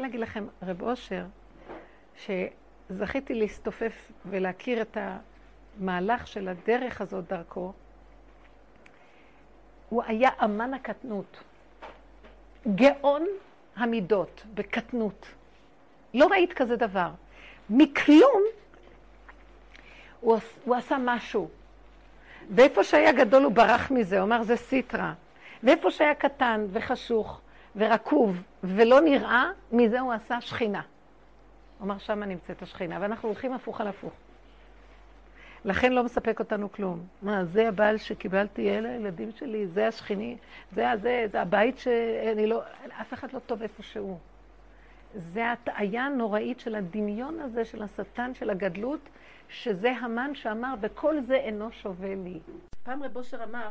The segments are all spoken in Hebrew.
רוצה להגיד לכם, רב אושר, שזכיתי להסתופף ולהכיר את המהלך של הדרך הזאת דרכו, הוא היה אמן הקטנות. גאון המידות בקטנות. לא ראית כזה דבר. מכלום הוא, הוא עשה משהו. ואיפה שהיה גדול הוא ברח מזה, הוא אמר זה סיטרה. ואיפה שהיה קטן וחשוך ורקוב ולא נראה, מזה הוא עשה שכינה. הוא אמר, שמה נמצאת השכינה, ואנחנו הולכים הפוך על הפוך. לכן לא מספק אותנו כלום. מה, זה הבעל שקיבלתי, אלה הילדים שלי, זה השכיני, זה הזה, זה הבית שאני לא... אף אחד לא טוב איפה שהוא. זה ההטעיה הנוראית של הדמיון הזה, של השטן, של הגדלות, שזה המן שאמר, וכל זה אינו שווה לי. פעם רב אושר אמר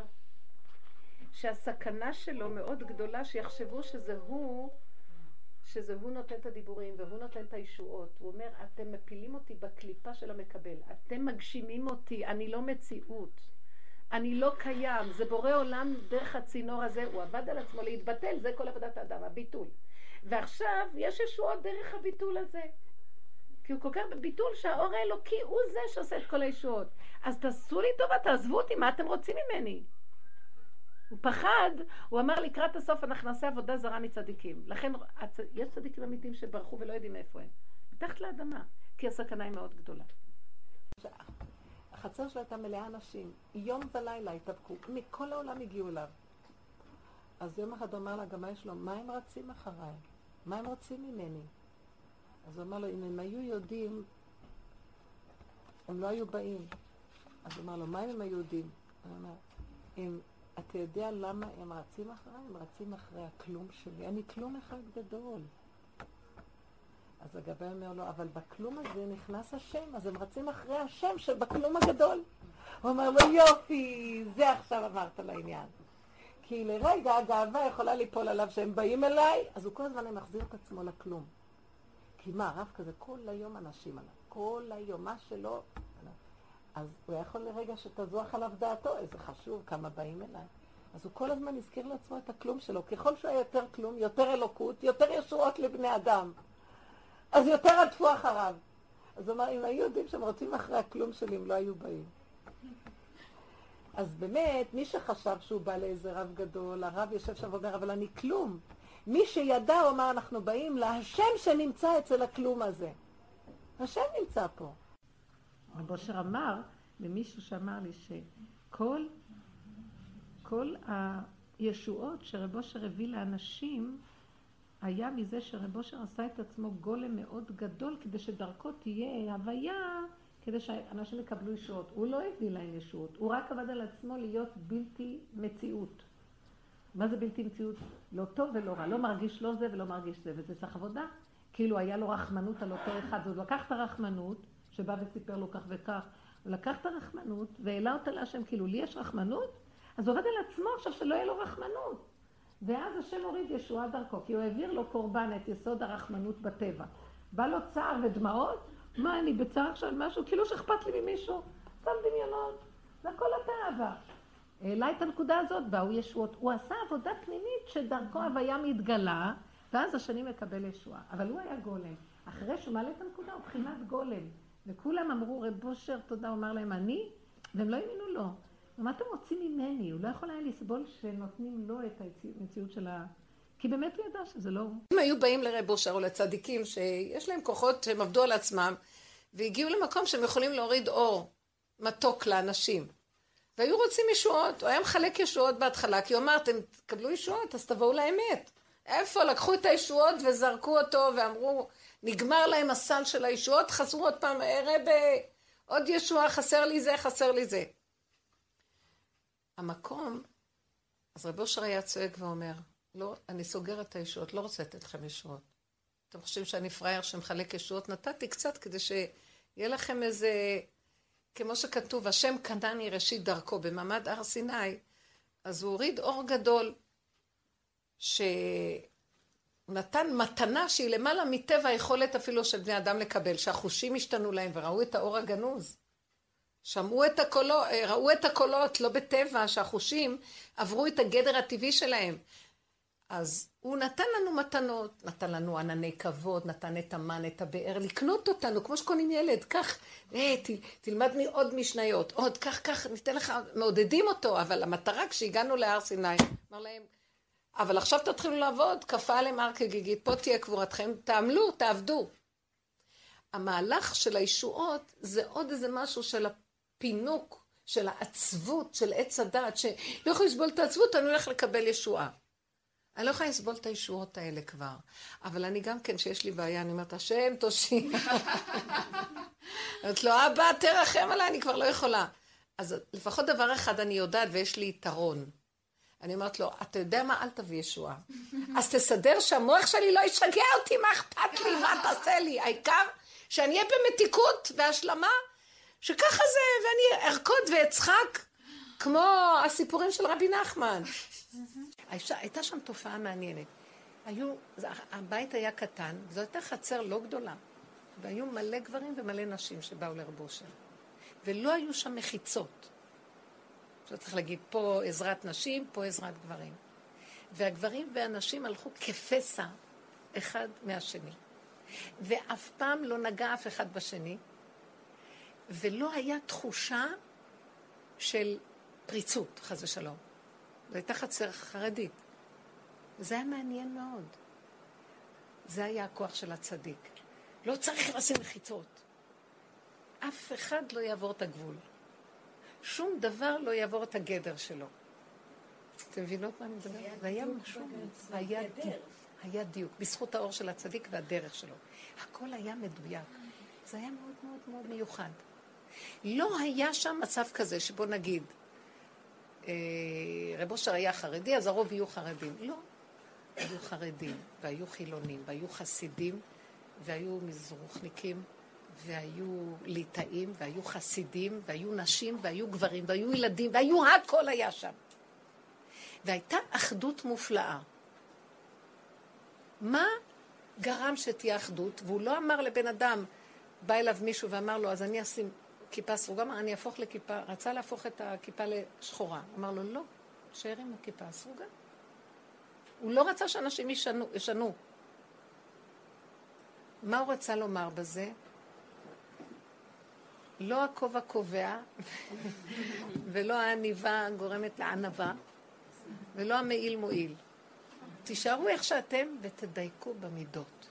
שהסכנה שלו מאוד גדולה, שיחשבו שזה הוא, שזה הוא נותן את הדיבורים והוא נותן את הישועות. הוא אומר, אתם מפילים אותי בקליפה של המקבל, אתם מגשימים אותי, אני לא מציאות. אני לא קיים, זה בורא עולם דרך הצינור הזה, הוא עבד על עצמו להתבטל, זה כל עבודת האדם, הביטול. ועכשיו יש ישועות דרך הביטול הזה. כי הוא כל כך בביטול שהאור האלוקי הוא זה שעושה את כל הישועות. אז תעשו לי טובה, תעזבו אותי, מה אתם רוצים ממני? הוא פחד, הוא אמר לקראת הסוף אנחנו נעשה עבודה זרה מצדיקים. לכן יש צדיקים אמיתיים שברחו ולא יודעים איפה הם. מתחת לאדמה, כי הסכנה היא מאוד גדולה. החצר שלו הייתה מלאה אנשים, יום ולילה התאבקו, מכל העולם הגיעו אליו. אז יום אחד אמר לה, יש לו? מה הם רצים אחריי? מה הם רוצים ממני? אז הוא אמר לו, אם הם היו יודעים, הם לא היו באים. אז הוא אמר לו, מה אם הם היו יודעים? הוא אמר, אם אתה יודע למה הם רצים אחריי? הם רצים אחרי הכלום שלי. אני כלום אחד גדול. אז הגבי אומר לו, אבל בכלום הזה נכנס השם, אז הם רצים אחרי השם שבכלום הגדול. הוא אומר לו, יופי, זה עכשיו אמרת לעניין. כי לרגע הגאווה יכולה ליפול עליו שהם באים אליי, אז הוא כל הזמן מחזיר את עצמו לכלום. כי מה, הרב כזה כל היום אנשים עליו, כל היום, מה שלא... אז הוא יכול לרגע שתזוח עליו דעתו, איזה חשוב, כמה באים אליי. אז הוא כל הזמן הזכיר לעצמו את הכלום שלו. ככל שהוא היה יותר כלום, יותר אלוקות, יותר ישועות לבני אדם. אז יותר עטפו אחריו. אז הוא אמר, אם היו יודעים שהם רוצים אחרי הכלום שלי, הם לא היו באים. אז באמת, מי שחשב שהוא בא לאיזה רב גדול, הרב יושב שם ואומר, אבל אני כלום. מי שידע, הוא אמר, אנחנו באים להשם שנמצא אצל הכלום הזה. השם נמצא פה. רב אושר אמר למישהו שאמר לי שכל כל הישועות שרב אושר הביא לאנשים היה מזה שרב אושר עשה את עצמו גולם מאוד גדול כדי שדרכו תהיה הוויה כדי שאנשים יקבלו ישועות. הוא לא הביא להם ישועות, הוא רק עבד על עצמו להיות בלתי מציאות. מה זה בלתי מציאות? לא טוב ולא רע, לא מרגיש לא זה ולא מרגיש זה, וזה צריך עבודה. כאילו היה לו רחמנות על אותו אחד, אז הוא לקח את הרחמנות, שבא וסיפר לו כך וכך, הוא לקח את הרחמנות והעלה אותה להשם, כאילו לי יש רחמנות? אז הוא עובד על עצמו עכשיו שלא יהיה לו רחמנות. ואז השם הוריד ישועה דרכו, כי הוא העביר לו קורבן את יסוד הרחמנות בטבע. בא לו צער ודמעות, מה, אני בצער עכשיו משהו? כאילו שאכפת לי ממישהו? סתם דמיונות. זה הכל התאווה. העלה את הנקודה הזאת, באו ישועות. הוא עשה עבודה פנימית שדרכו הוויה מתגלה, ואז השני מקבל ישועה. אבל הוא היה גולם. אחרי שהוא מעלה את הנקודה, הוא בחינת גולם. וכולם אמרו, רב אושר, תודה, הוא אמר להם, אני? והם לא האמינו לו. מה אתם רוצים ממני? הוא לא יכול היה לסבול שנותנים לו את המציאות של ה... כי באמת הוא ידע שזה לא הוא. אם היו באים לרב אושר או לצדיקים שיש להם כוחות שהם עבדו על עצמם והגיעו למקום שהם יכולים להוריד אור מתוק לאנשים והיו רוצים ישועות, הוא היה מחלק ישועות בהתחלה כי הוא אמר אתם תקבלו ישועות אז תבואו לאמת. איפה? לקחו את הישועות וזרקו אותו ואמרו נגמר להם הסל של הישועות חזרו עוד פעם רב עוד ישועה חסר לי זה חסר לי זה המקום, אז רבי אושר היה צועק ואומר, לא, אני סוגר את הישועות, לא רוצה לתת לכם ישועות. אתם חושבים שאני פראייר שמחלק ישועות? נתתי קצת כדי שיהיה לכם איזה, כמו שכתוב, השם קנני ראשית דרכו במעמד הר סיני, אז הוא הוריד אור גדול, שנתן מתנה שהיא למעלה מטבע היכולת אפילו של בני אדם לקבל, שהחושים השתנו להם וראו את האור הגנוז. שמעו את הקולות, אה, ראו את הקולות, לא בטבע, שהחושים עברו את הגדר הטבעי שלהם. אז הוא נתן לנו מתנות, נתן לנו ענני כבוד, נתן את המן, את הבאר, לקנות אותנו, כמו שקונים ילד, קח, אה, תלמד עוד משניות, עוד, קח, קח, ניתן לך, מעודדים אותו, אבל המטרה כשהגענו להר סיני, אמר להם, אבל עכשיו תתחילו לעבוד, כפה הר כגיגית, פה תהיה קבורתכם, תעמלו, תעבדו. המהלך של הישועות זה עוד איזה משהו של הפינוק, של העצבות, של עץ הדעת, שלא יכול לסבול את העצבות, אני הולך לקבל ישועה. אני לא יכולה לסבול את הישועות האלה כבר. אבל אני גם כן, שיש לי בעיה, אני אומרת, השם תושיע. אומרת לו, אבא, תרחם עליי, אני כבר לא יכולה. אז לפחות דבר אחד אני יודעת, ויש לי יתרון. אני אומרת לו, אתה יודע מה? אל תביא ישועה. אז תסדר שהמוח שלי לא ישגע אותי, מה אכפת לי? מה תעשה לי? העיקר שאני אהיה במתיקות והשלמה, שככה זה, ואני ארקוד ואצחק, כמו הסיפורים של רבי נחמן. הייתה שם תופעה מעניינת. היו, הבית היה קטן, זו הייתה חצר לא גדולה, והיו מלא גברים ומלא נשים שבאו לרב אושר. ולא היו שם מחיצות. עכשיו צריך להגיד, פה עזרת נשים, פה עזרת גברים. והגברים והנשים הלכו כפסע אחד מהשני. ואף פעם לא נגע אף אחד בשני, ולא היה תחושה של פריצות, חס ושלום. זו הייתה חצר חרדית. זה היה מעניין מאוד. זה היה הכוח של הצדיק. לא צריך לשים מחיצות. אף אחד לא יעבור את הגבול. שום דבר לא יעבור את הגדר שלו. אתם מבינות מה אני מדברת? זה היה משהו, היה דיוק. היה דיוק, בזכות האור של הצדיק והדרך שלו. הכל היה מדויק. זה היה מאוד מאוד מאוד מיוחד. לא היה שם מצב כזה שבוא נגיד, אה, רב אושר היה חרדי, אז הרוב יהיו חרדים. לא. היו חרדים, והיו חילונים, והיו חסידים, והיו מזרוחניקים, והיו ליטאים, והיו חסידים, והיו נשים, והיו גברים, והיו ילדים, והיו הכל היה שם. והייתה אחדות מופלאה. מה גרם שתהיה אחדות? והוא לא אמר לבן אדם, בא אליו מישהו ואמר לו, אז אני אשים כיפה סרוגה, אמר, אני אהפוך לכיפה, רצה להפוך את הכיפה לשחורה. אמר לו, לא, תשאר עם הכיפה הסרוגה. הוא לא רצה שאנשים ישנו. ישנו. מה הוא רצה לומר בזה? לא הכובע קובע, ולא העניבה גורמת לענווה, ולא המעיל מועיל. תישארו איך שאתם ותדייקו במידות.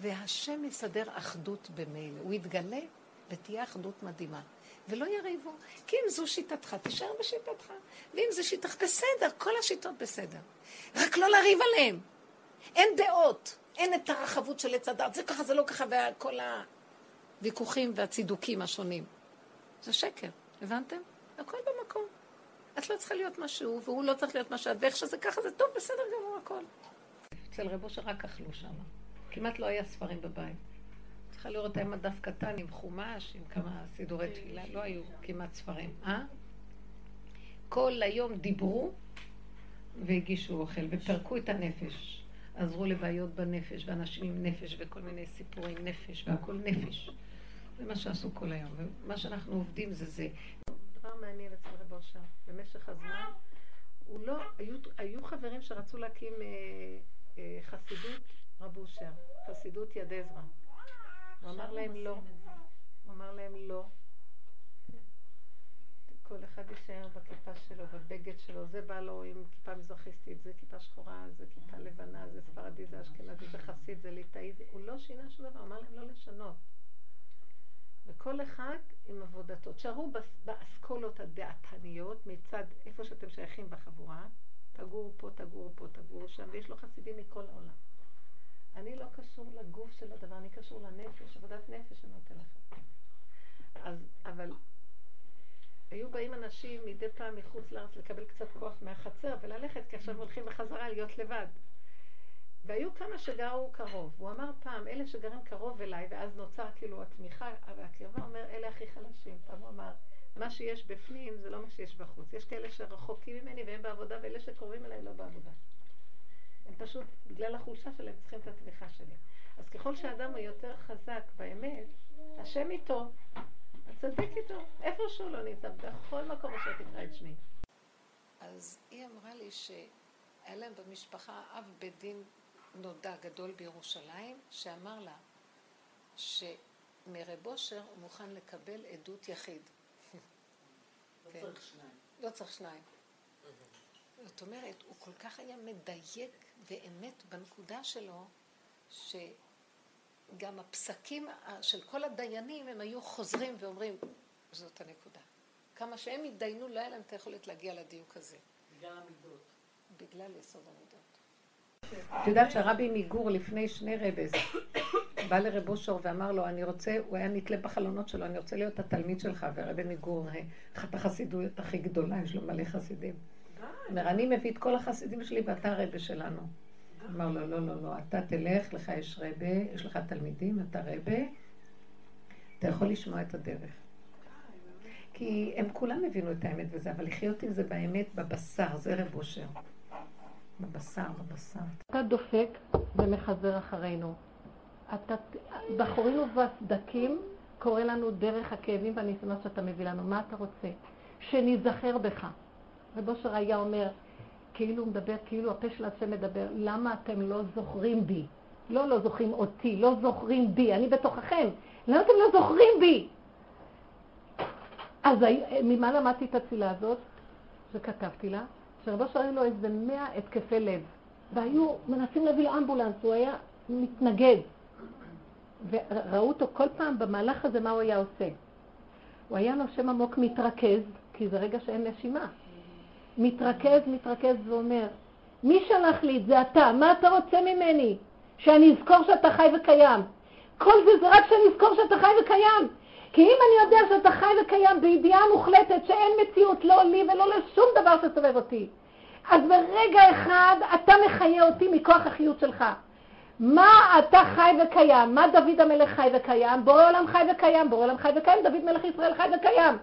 והשם יסדר אחדות במילא. הוא יתגלה ותהיה אחדות מדהימה. ולא יריבו. כי אם זו שיטתך, תישאר בשיטתך. ואם זו שיטתך, בסדר, כל השיטות בסדר. רק לא לריב עליהם. אין דעות, אין את הרחבות של עץ הדת. זה ככה, זה לא ככה, וכל הוויכוחים והצידוקים השונים. זה שקר, הבנתם? הכל במקום. את לא צריכה להיות משהו, והוא לא צריך להיות שאת, ואיך שזה ככה, זה טוב, בסדר גמור, הכל. אצל רבו שרק אכלו שם. כמעט לא היה ספרים בבית. צריכה לראות היה מדף קטן עם חומש, עם כמה סידורי תפילה, לא היו כמעט ספרים. אה? כל היום דיברו והגישו אוכל, ופרקו את הנפש. עזרו לבעיות בנפש, ואנשים עם נפש, וכל מיני סיפורי נפש, והכל נפש. זה מה שעשו כל היום. ומה שאנחנו עובדים זה זה. דבר מעניין אצל רב אושר, במשך הזמן, הוא לא, היו, היו חברים שרצו להקים אה, אה, חסידות רב אושר, חסידות יד עזרא. הוא אמר להם לא. הוא אמר להם לא. כל אחד יישאר בכיפה שלו, בבגד שלו. זה בא לו עם כיפה מזרחיסטית, זה כיפה שחורה, זה כיפה לבנה, זה ספרדי, זה אשכנזי, זה חסיד, זה ליטאי. הוא לא שינה שום דבר, אמר להם לא לשנות. וכל אחד עם עבודתו. תשארו באסכולות הדעתניות מצד איפה שאתם שייכים בחבורה. תגורו פה, תגורו פה, תגורו שם, ויש לו חסידים מכל העולם. אני לא קשור לגוף של הדבר, אני קשור לנפש, עבודת נפש אני נותן לכם. אז, אבל היו באים אנשים מדי פעם מחוץ לארץ לקבל קצת כוח מהחצר וללכת, כי עכשיו הולכים בחזרה להיות לבד. והיו כמה שגרו קרוב. הוא אמר פעם, אלה שגרים קרוב אליי, ואז נוצר כאילו התמיכה, והקרבה אומר, אלה הכי חלשים. פעם הוא אמר, מה שיש בפנים זה לא מה שיש בחוץ. יש כאלה שרחוקים ממני והם בעבודה, ואלה שקרובים אליי לא בעבודה. הם פשוט, בגלל החולשה שלהם, צריכים את התמיכה שלי. אז ככל שהאדם הוא יותר חזק באמת, השם איתו, הצדיק איתו, איפה שהוא לא נמצא, בכל מקום אשר תקרא את שמי. אז היא אמרה לי ש... היה להם במשפחה אב בית דין נודע גדול בירושלים, שאמר לה שמרב אושר הוא מוכן לקבל עדות יחיד. לא כן. צריך שניים. לא צריך שניים. זאת אומרת, הוא כל כך היה מדייק ואמת בנקודה שלו, שגם הפסקים של כל הדיינים, הם היו חוזרים ואומרים, זאת הנקודה. כמה שהם התדיינו, לא היה להם את היכולת להגיע לדיוק הזה. בגלל המידות. בגלל יסוד המידות. את יודעת שהרבי מגור לפני שני רבס בא לרב אושר ואמר לו, אני רוצה, הוא היה נתלה בחלונות שלו, אני רוצה להיות התלמיד שלך, והרבי מגור, אחת החסידויות הכי גדולה, יש לו מלא חסידים. אומר, אני מביא את כל החסידים שלי ואתה רבה שלנו. אמר לו, לא, לא, לא, אתה תלך, לך יש רבה, יש לך תלמידים, אתה רבה, אתה יכול לשמוע את הדרך. כי הם כולם הבינו את האמת וזה, אבל לחיות עם זה באמת בבשר, זה רב אושר. בבשר, בבשר. אתה דופק ומחזר אחרינו. אתה, בחורים ובסדקים קורא לנו דרך הכאבים והניסיונות שאתה מביא לנו. מה אתה רוצה? שניזכר בך. רב אושר היה אומר, כאילו הוא מדבר, כאילו הפה של השם מדבר, למה אתם לא זוכרים בי? לא לא זוכרים אותי, לא זוכרים בי, אני בתוככם. למה אתם לא זוכרים בי? אז ממה למדתי את התפילה הזאת? שכתבתי לה, שרב אושר היו לו איזה מאה התקפי לב, והיו מנסים להביא אמבולנס, הוא היה מתנגד. וראו אותו כל פעם במהלך הזה מה הוא היה עושה. הוא היה נושם עמוק מתרכז, כי זה רגע שאין נשימה. מתרכז, מתרכז ואומר, מי שלח לי את זה אתה? מה אתה רוצה ממני? שאני אזכור שאתה חי וקיים. כל זה זה רק שאני אזכור שאתה חי וקיים. כי אם אני יודע שאתה חי וקיים בידיעה מוחלטת שאין מציאות לא לי ולא לשום דבר שסובב אותי, אז ברגע אחד אתה מחיה אותי מכוח החיות שלך. מה אתה חי וקיים? מה דוד המלך חי וקיים? בורא עולם חי וקיים, בורא עולם חי וקיים, דוד מלך ישראל חי וקיים.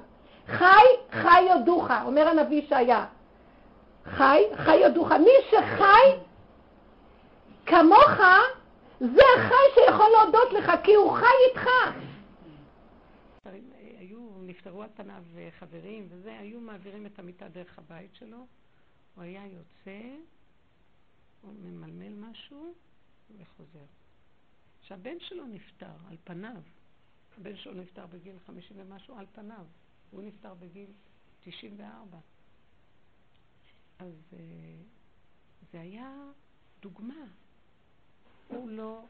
חי, חי יודוך, אומר הנביא שהיה. חי, חי יודוך. מי שחי כמוך, זה החי שיכול להודות לך, כי הוא חי איתך. היו, נפטרו על פניו חברים וזה, היו מעבירים את המיטה דרך הבית שלו. הוא היה יוצא, הוא ממלמל משהו וחוזר. שהבן שלו נפטר על פניו. הבן שלו נפטר בגיל חמישים ומשהו על פניו. הוא נפטר בגיל תשעים וארבע. אז uh, זה היה דוגמה. הוא לא,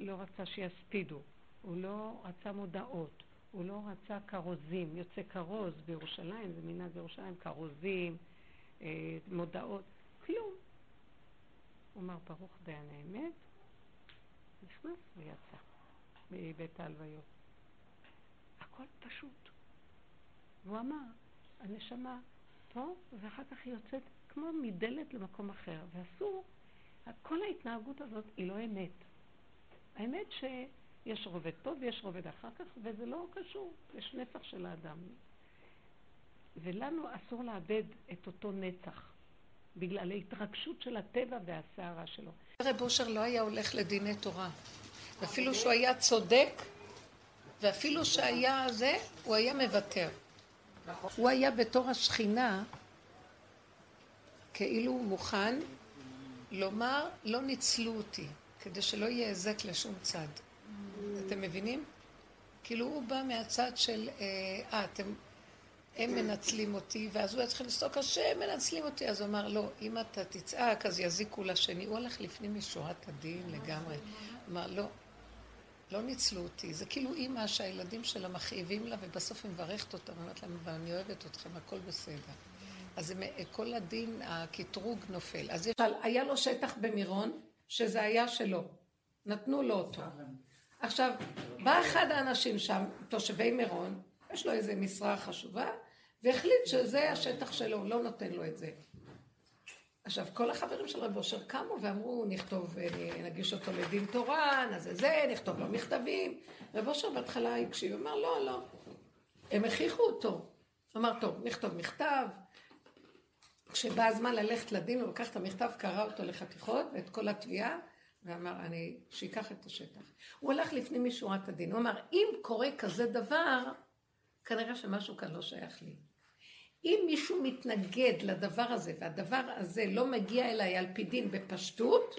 לא רצה שיספידו, הוא לא רצה מודעות, הוא לא רצה כרוזים, יוצא כרוז בירושלים, זה מנהג ירושלים, כרוזים, אה, מודעות, כלום. הוא אמר, ברוך דיין האמת, נכנס ויצא מבית ההלוויות. הכל פשוט. והוא אמר, הנשמה פה, ואחר כך היא יוצאת כמו מדלת למקום אחר, ואסור, כל ההתנהגות הזאת היא לא אמת. האמת שיש רובד פה ויש רובד אחר כך, וזה לא קשור, יש נצח של האדם. ולנו אסור לאבד את אותו נצח, בגלל ההתרגשות של הטבע והסערה שלו. רב אושר לא היה הולך לדיני תורה. אפילו שהוא היה צודק, ואפילו שהיה זה, הוא היה מוותר. הוא היה בתור השכינה, כאילו מוכן לומר, לא ניצלו אותי, כדי שלא יהיה היזק לשום צד. אתם מבינים? כאילו הוא בא מהצד של, אה, אה אתם הם מנצלים אותי, ואז הוא יתחיל לצעוק, השם מנצלים אותי. אז הוא אמר, לא, אם אתה תצעק, אז יזיקו לשני. הוא הלך לפנים משורת הדין לגמרי. אמר, לא, לא ניצלו אותי. זה כאילו אימא שהילדים שלה מכאיבים לה, ובסוף היא מברכת אותם, אומרת להם, אבל אני אוהבת אתכם, הכל בסדר. אז כל הדין, הקטרוג נופל. אז יש... היה לו שטח במירון, שזה היה שלו. נתנו לו אותו. עכשיו, בא אחד האנשים שם, תושבי מירון, יש לו איזו משרה חשובה, והחליט שזה השטח שלו, הוא לא נותן לו את זה. עכשיו, כל החברים של רב אושר קמו ואמרו, נכתוב, אה, נגיש אותו לדין תורה, נעשה זה, נכתוב לו מכתבים. רב אושר בהתחלה הקשיב, אמר, לא, לא. הם הכריחו אותו. אמר, טוב, נכתוב מכתב. כשבא הזמן ללכת לדין, הוא לקח את המכתב, קרא אותו לחתיכות, ואת כל התביעה, ואמר, אני, שייקח את השטח. הוא הלך לפנים משורת הדין. הוא אמר, אם קורה כזה דבר, כנראה שמשהו כאן לא שייך לי. אם מישהו מתנגד לדבר הזה, והדבר הזה לא מגיע אליי על פי דין בפשטות,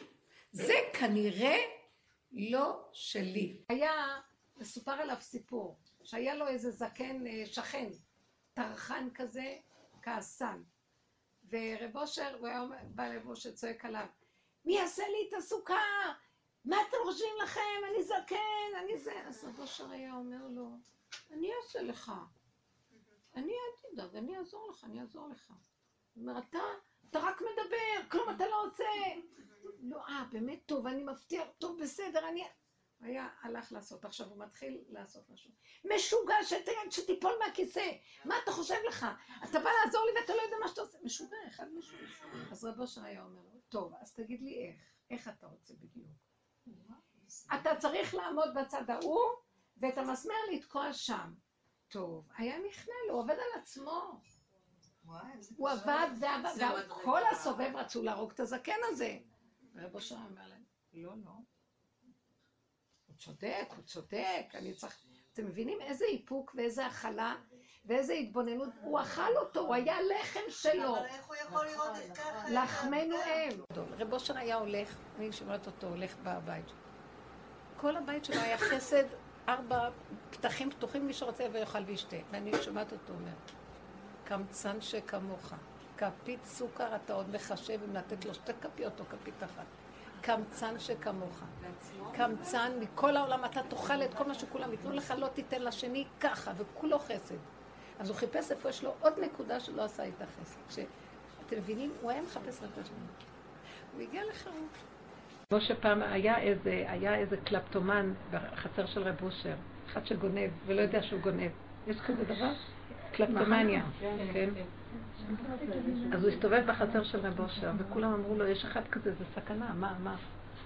זה כנראה לא שלי. היה, מסופר עליו סיפור, שהיה לו איזה זקן אה, שכן, טרחן כזה, כעסן. ורב אושר, הוא היה בא לרב אושר, צועק עליו, מי יעשה לי את הסוכה? מה אתם חושבים לכם? אני זקן, אני זה. אז רב אושר היה אומר לו, אני אעשה לך. אני, אל תדאג, אני אעזור לך, אני אעזור לך. הוא אומר, אתה, אתה רק מדבר, כלום אתה לא עושה. לא, אה, באמת טוב, אני מבטיח, טוב, בסדר, אני... היה, הלך לעשות, עכשיו הוא מתחיל לעשות משהו. משוגע שת, שתיפול מהכיסא, מה אתה חושב לך? אתה בא לעזור לי ואתה לא יודע מה שאתה עושה. משוגע, אחד משוגע. אז רב אושר היה אומר, טוב, אז תגיד לי איך, איך אתה רוצה בדיוק? אתה צריך לעמוד בצד ההוא, ואת המסמר לתקוע שם. טוב, היה נכנע לו, הוא עובד על עצמו. הוא עבד, וכל הסובב רצו להרוג את הזקן הזה. רב אושר אומר להם, לא, לא. הוא צודק, הוא צודק, אני צריך... אתם מבינים איזה איפוק ואיזה הכלה ואיזה התבוננות? הוא אכל אותו, הוא היה לחם שלו. אבל איך הוא יכול לראות את ככה? לחמנו הם. רב אושר היה הולך, אני שומעת אותו הולך בבית. כל הבית שלו היה חסד, ארבע פתחים פתוחים, מי שרוצה ויאכל וישתה. ואני שומעת אותו אומר, קמצן שכמוך, כפית סוכר אתה עוד מחשב אם לתת לו שתי כפיות או כפית אחת. קמצן שכמוך. קמצן, מכל העולם אתה תאכל את כל מה שכולם ייתנו לך, לא תיתן לשני ככה, וכולו חסד. אז הוא חיפש איפה יש לו עוד נקודה שלא עשה איתה חסד. אתם מבינים? הוא היה מחפש רק את השני. הוא הגיע לחירות. כמו שפעם היה איזה, היה איזה קלפטומן בחצר של רב אושר, אחד שגונב ולא יודע שהוא גונב. יש כזה דבר? קלפטומניה, כן? אז הוא הסתובב בחצר של רב אושר, וכולם אמרו לו, יש אחד כזה, זה סכנה, מה, מה?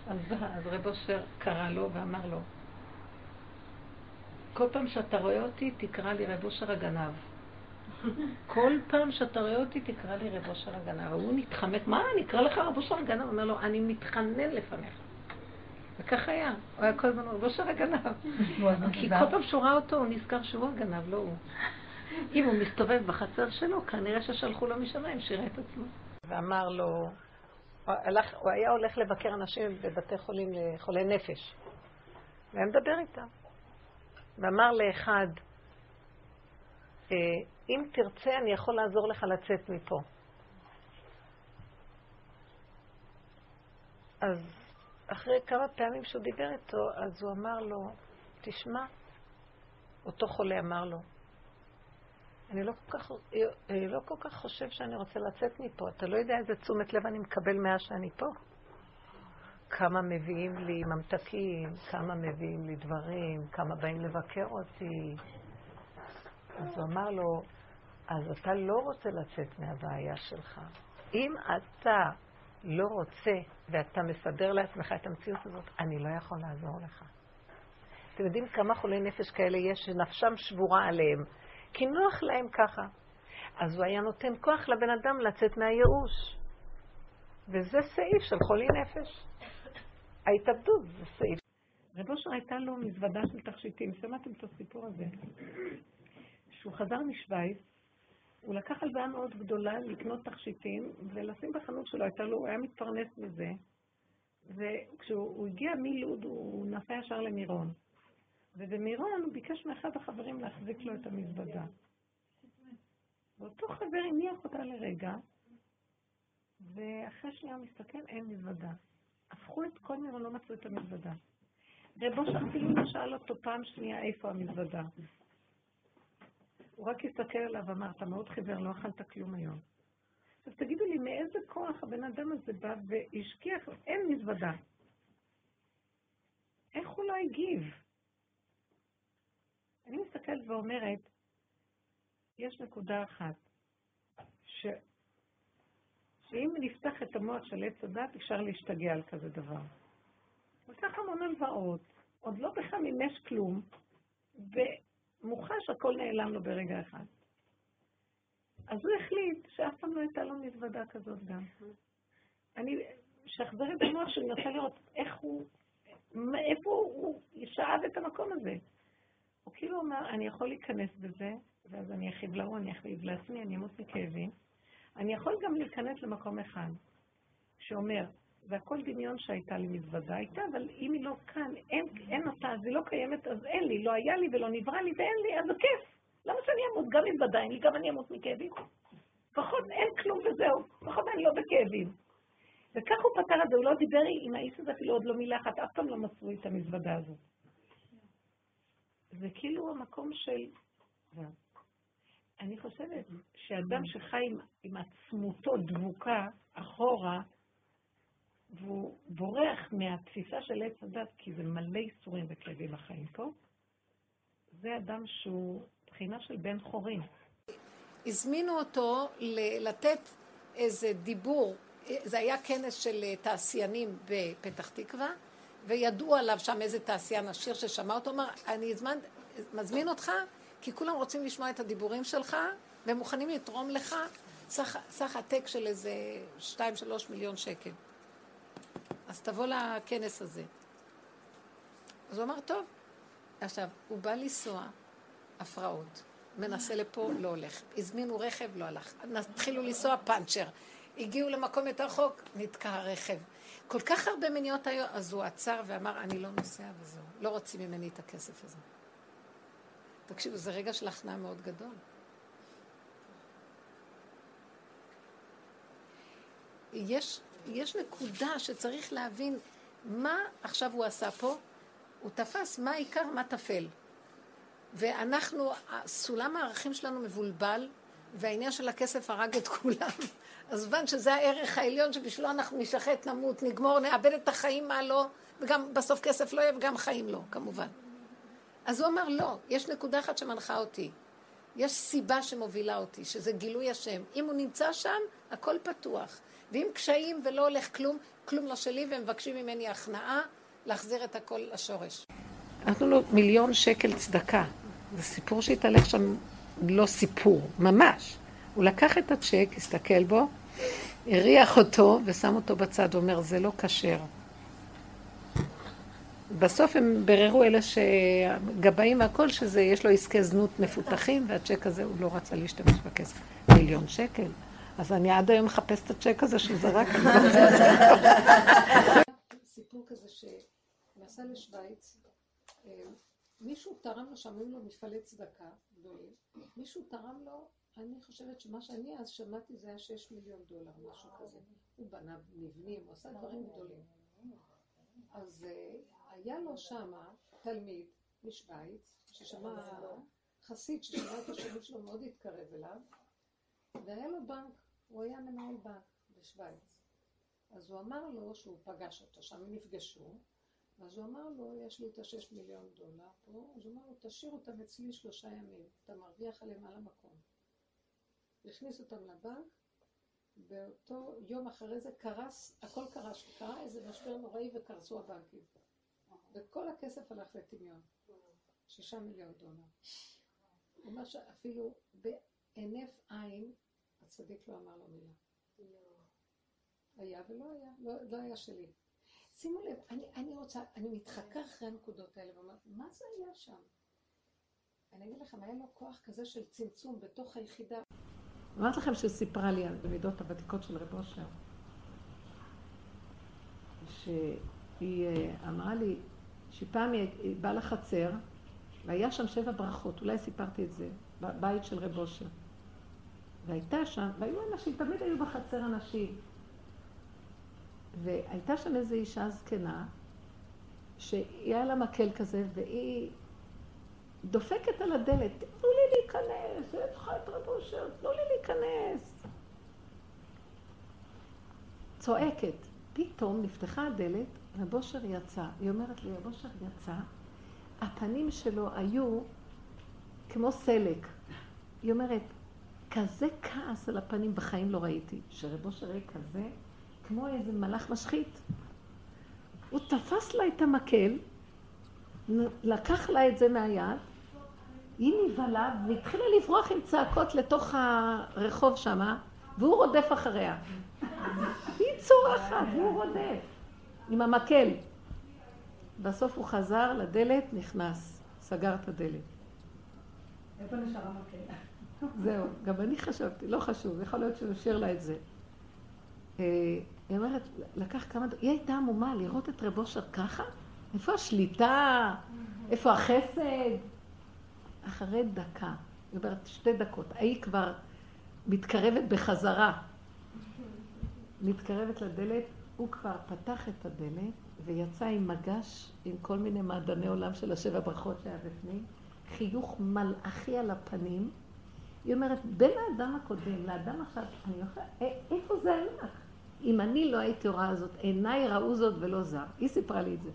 אז, אז רב אושר קרא לו ואמר לו, כל פעם שאתה רואה אותי, תקרא לי רב אושר הגנב. כל פעם שאתה רואה אותי, תקרא לי רב אושר הגנב. הוא נתחמק, מה, אני אקרא לך רב אושר הגנב? הוא אומר לו, אני מתחנן לפניך. וכך היה, הוא היה כל הזמן רב אושר הגנב. כי כל פעם שהוא ראה אותו, הוא נזכר שהוא הגנב, לא הוא. אם הוא מסתובב בחצר שלו, כנראה ששלחו לו משמיים, שירה את עצמו. ואמר לו, הוא, הלך, הוא היה הולך לבקר אנשים בבתי חולים לחולי נפש. והיה מדבר איתם. ואמר לאחד, אם תרצה, אני יכול לעזור לך לצאת מפה. אז אחרי כמה פעמים שהוא דיבר איתו, אז הוא אמר לו, תשמע, אותו חולה אמר לו, אני לא כל, כך, אני לא כל כך חושב שאני רוצה לצאת מפה. אתה לא יודע איזה תשומת לב אני מקבל מאז שאני פה. כמה מביאים לי ממתקים, כמה מביאים לי דברים, כמה באים לבקר אותי. אז הוא אמר לו, אז אתה לא רוצה לצאת מהבעיה שלך. אם אתה לא רוצה ואתה מסדר לעצמך את המציאות הזאת, אני לא יכול לעזור לך. אתם יודעים כמה חולי נפש כאלה יש שנפשם שבורה עליהם, כי נוח להם ככה. אז הוא היה נותן כוח לבן אדם לצאת מהייאוש. וזה סעיף של חולי נפש. ההתאבדות זה סעיף. רב אושר הייתה לו מזוודה של תכשיטים, שמעתם את הסיפור הזה? כשהוא חזר משוויץ, הוא לקח הלוואה מאוד גדולה לקנות תכשיטים ולשים בחנות שלו, הייתה לו, הוא היה מתפרנס מזה. וכשהוא הגיע מלוד, הוא נסע ישר למירון. ובמירון הוא ביקש מאחד החברים להחזיק לו את המזוודה. ואותו חבר הניח אותה לרגע, ואחרי שנייה מסתכל, אין מזוודה. הפכו את כל מירון, לא מצאו את המזוודה. רב אושר אפילו לא שאל אותו פעם שנייה איפה המזוודה. הוא רק הסתכל עליו ואמר, אתה מאוד חיוור, לא אכלת כלום היום. אז תגידו לי, מאיזה כוח הבן אדם הזה בא והשקיע, אין מזוודה. איך הוא לא הגיב? אני מסתכלת ואומרת, יש נקודה אחת, ש... שאם נפתח את המוח של עץ הדת, אפשר להשתגע על כזה דבר. הוא לקח המון הלוואות, עוד לא בכלל מימש כלום, ומוחש הכל נעלם לו ברגע אחד. אז הוא החליט שאף פעם לא הייתה לו מזוודה כזאת גם. אני, שאחזר את המוח שאני מנסה לראות איך הוא, איפה הוא שאב את המקום הזה. הוא כאילו אומר, אני יכול להיכנס בזה, ואז אני אחיב להוא, אני אחיב לעצמי, אני אמות מכאבים. אני יכול גם להיכנס למקום אחד, שאומר, זה הכל דמיון שהייתה לי מזוודה הייתה, אבל אם היא לא כאן, אין, אין אותה, אז היא לא קיימת, אז אין לי, לא היה לי ולא נברא לי ואין לי, אז זה כיף. למה שאני אמות? גם מזוודה אין לי, גם אני אמות מכאבים. לפחות אין כלום וזהו, לפחות אני לא בכאבים. וכך הוא פתר את זה, הוא לא דיבר עם האיש הזה אפילו עוד לא מילה אחת, אף פעם לא מסרו את המזוודה הזאת. זה כאילו המקום של... אני חושבת שאדם שחי עם, עם עצמותו דבוקה אחורה, והוא בורח מהתפיסה של עץ הדת, כי זה מלא איסורים וכאבים החיים פה, זה אדם שהוא בחינה של בן חורין. הזמינו אותו לתת איזה דיבור, זה היה כנס של תעשיינים בפתח תקווה, וידעו עליו שם איזה תעשיין עשיר ששמע אותו, אמר, אני הזמן, מזמין אותך, כי כולם רוצים לשמוע את הדיבורים שלך, והם מוכנים לתרום לך סך, עתק של איזה 2-3 מיליון שקל. אז תבוא לכנס הזה. אז הוא אמר, טוב. עכשיו, הוא בא לנסוע, הפרעות. מנסה לפה, לא הולך. הזמינו רכב, לא הלך. התחילו לנסוע פאנצ'ר. הגיעו למקום יותר רחוק, נתקע הרכב. כל כך הרבה מניעות היו, אז הוא עצר ואמר, אני לא נוסע וזהו. לא רוצים ממני את הכסף הזה. תקשיבו, זה רגע של הכנעה מאוד גדול. יש, יש נקודה שצריך להבין מה עכשיו הוא עשה פה. הוא תפס מה העיקר, מה טפל. ואנחנו, סולם הערכים שלנו מבולבל, והעניין של הכסף הרג את כולם. אז הבנת שזה הערך העליון שבשבילו אנחנו נשחט, נמות, נגמור, נאבד את החיים, מה לא, וגם בסוף כסף לא יהיה וגם חיים לא, כמובן. אז הוא אמר, לא, יש נקודה אחת שמנחה אותי. יש סיבה שמובילה אותי, שזה גילוי השם. אם הוא נמצא שם, הכל פתוח. ואם קשיים ולא הולך כלום, כלום לא שלי, והם מבקשים ממני הכנעה, להחזיר את הכל לשורש. נתנו לו מיליון שקל צדקה. זה סיפור שהתהלך שם, לא סיפור, ממש. הוא לקח את הצ'ק, הסתכל בו, הריח אותו ושם אותו בצד, אומר, זה לא כשר. בסוף הם בררו אלה שגבאים והכל, שזה, יש לו עסקי זנות מפותחים, והצ'ק הזה, הוא לא רצה להשתמש בכסף. מיליון שקל. אז אני עד היום מחפש את הצ'ק הזה שהוא זרק. סיפור כזה שנסע לשוויץ, אה, מישהו תרם לו שם, היו לו מפעלי צדקה גדולים, מישהו תרם לו, אני חושבת שמה שאני אז שמעתי זה היה שש מיליון דולר, משהו כזה. הוא בנה מבנים, הוא עשה דברים גדולים. אז אה, היה לו שמה תלמיד משוויץ, ששמע חסיד ששמע את השירות שלו מאוד התקרב אליו, והיה לו בנק, הוא היה מנהל בנק בשוויץ. אז הוא אמר לו שהוא פגש אותו, שם הם נפגשו, אז הוא אמר לו, יש לי את השש מיליון דולר פה, אז הוא אמר לו, תשאיר אותם אצלי שלושה ימים, אתה מרוויח עליהם על המקום. הכניס אותם לבנק, באותו יום אחרי זה קרס, הכל קרס, קרה איזה משבר נוראי וקרסו הבנקים. וכל הכסף הלך לטמיון. שישה מיליון דולר. הוא אומר שאפילו בהינף עין, הצדיק לא אמר לו מילה. היה ולא היה, לא, לא היה שלי. שימו לב, אני, אני רוצה, אני מתחקה אחרי הנקודות האלה ואומרת, מה זה היה שם? אני אגיד לכם, היה לו כוח כזה של צמצום בתוך היחידה. אמרתי לכם שסיפרה לי על המידות הוותיקות של רב אושר, שהיא אה, אמרה לי שפעם היא באה לחצר, והיה שם שבע ברכות, אולי סיפרתי את זה, בבית של רב אושר. והייתה שם, והיו אנשים, תמיד היו בחצר אנשים. והייתה שם איזו אישה זקנה, שהיה לה מקל כזה, והיא דופקת על הדלת, תנו לי להיכנס, יש לך את רב אושר, תנו לי להיכנס. צועקת. פתאום נפתחה הדלת, רב אושר יצא. היא אומרת לי, רב אושר יצא, הפנים שלו היו כמו סלק. היא אומרת, כזה כעס על הפנים בחיים לא ראיתי. שרב אושר כזה, כמו איזה מלאך משחית. הוא תפס לה את המקל, לקח לה את זה מהיד, היא נבהלה והתחילה לברוח עם צעקות לתוך הרחוב שמה, והוא רודף אחריה. היא צורחת, והוא רודף, עם המקל. בסוף הוא חזר לדלת, נכנס, סגר את הדלת. איפה נשאר המקל? זהו, גם אני חשבתי, לא חשוב, יכול להיות שהוא השאיר לה את זה. אה, היא אומרת, לקח כמה... היא הייתה עמומה לראות את רב אושר ככה? איפה השליטה? איפה החסד? אחרי דקה, היא אומרת, שתי דקות, ההיא כבר מתקרבת בחזרה. מתקרבת לדלת, הוא כבר פתח את הדלת ויצא עם מגש עם כל מיני מעדני עולם של השבע ברכות שהיה בפנים, חיוך מלאכי על הפנים. היא אומרת, בין האדם הקודם לאדם עכשיו, אני יכולה, איפה זה הלך? אם אני לא הייתי רואה זאת, עיניי ראו זאת ולא זר. היא סיפרה לי את זה.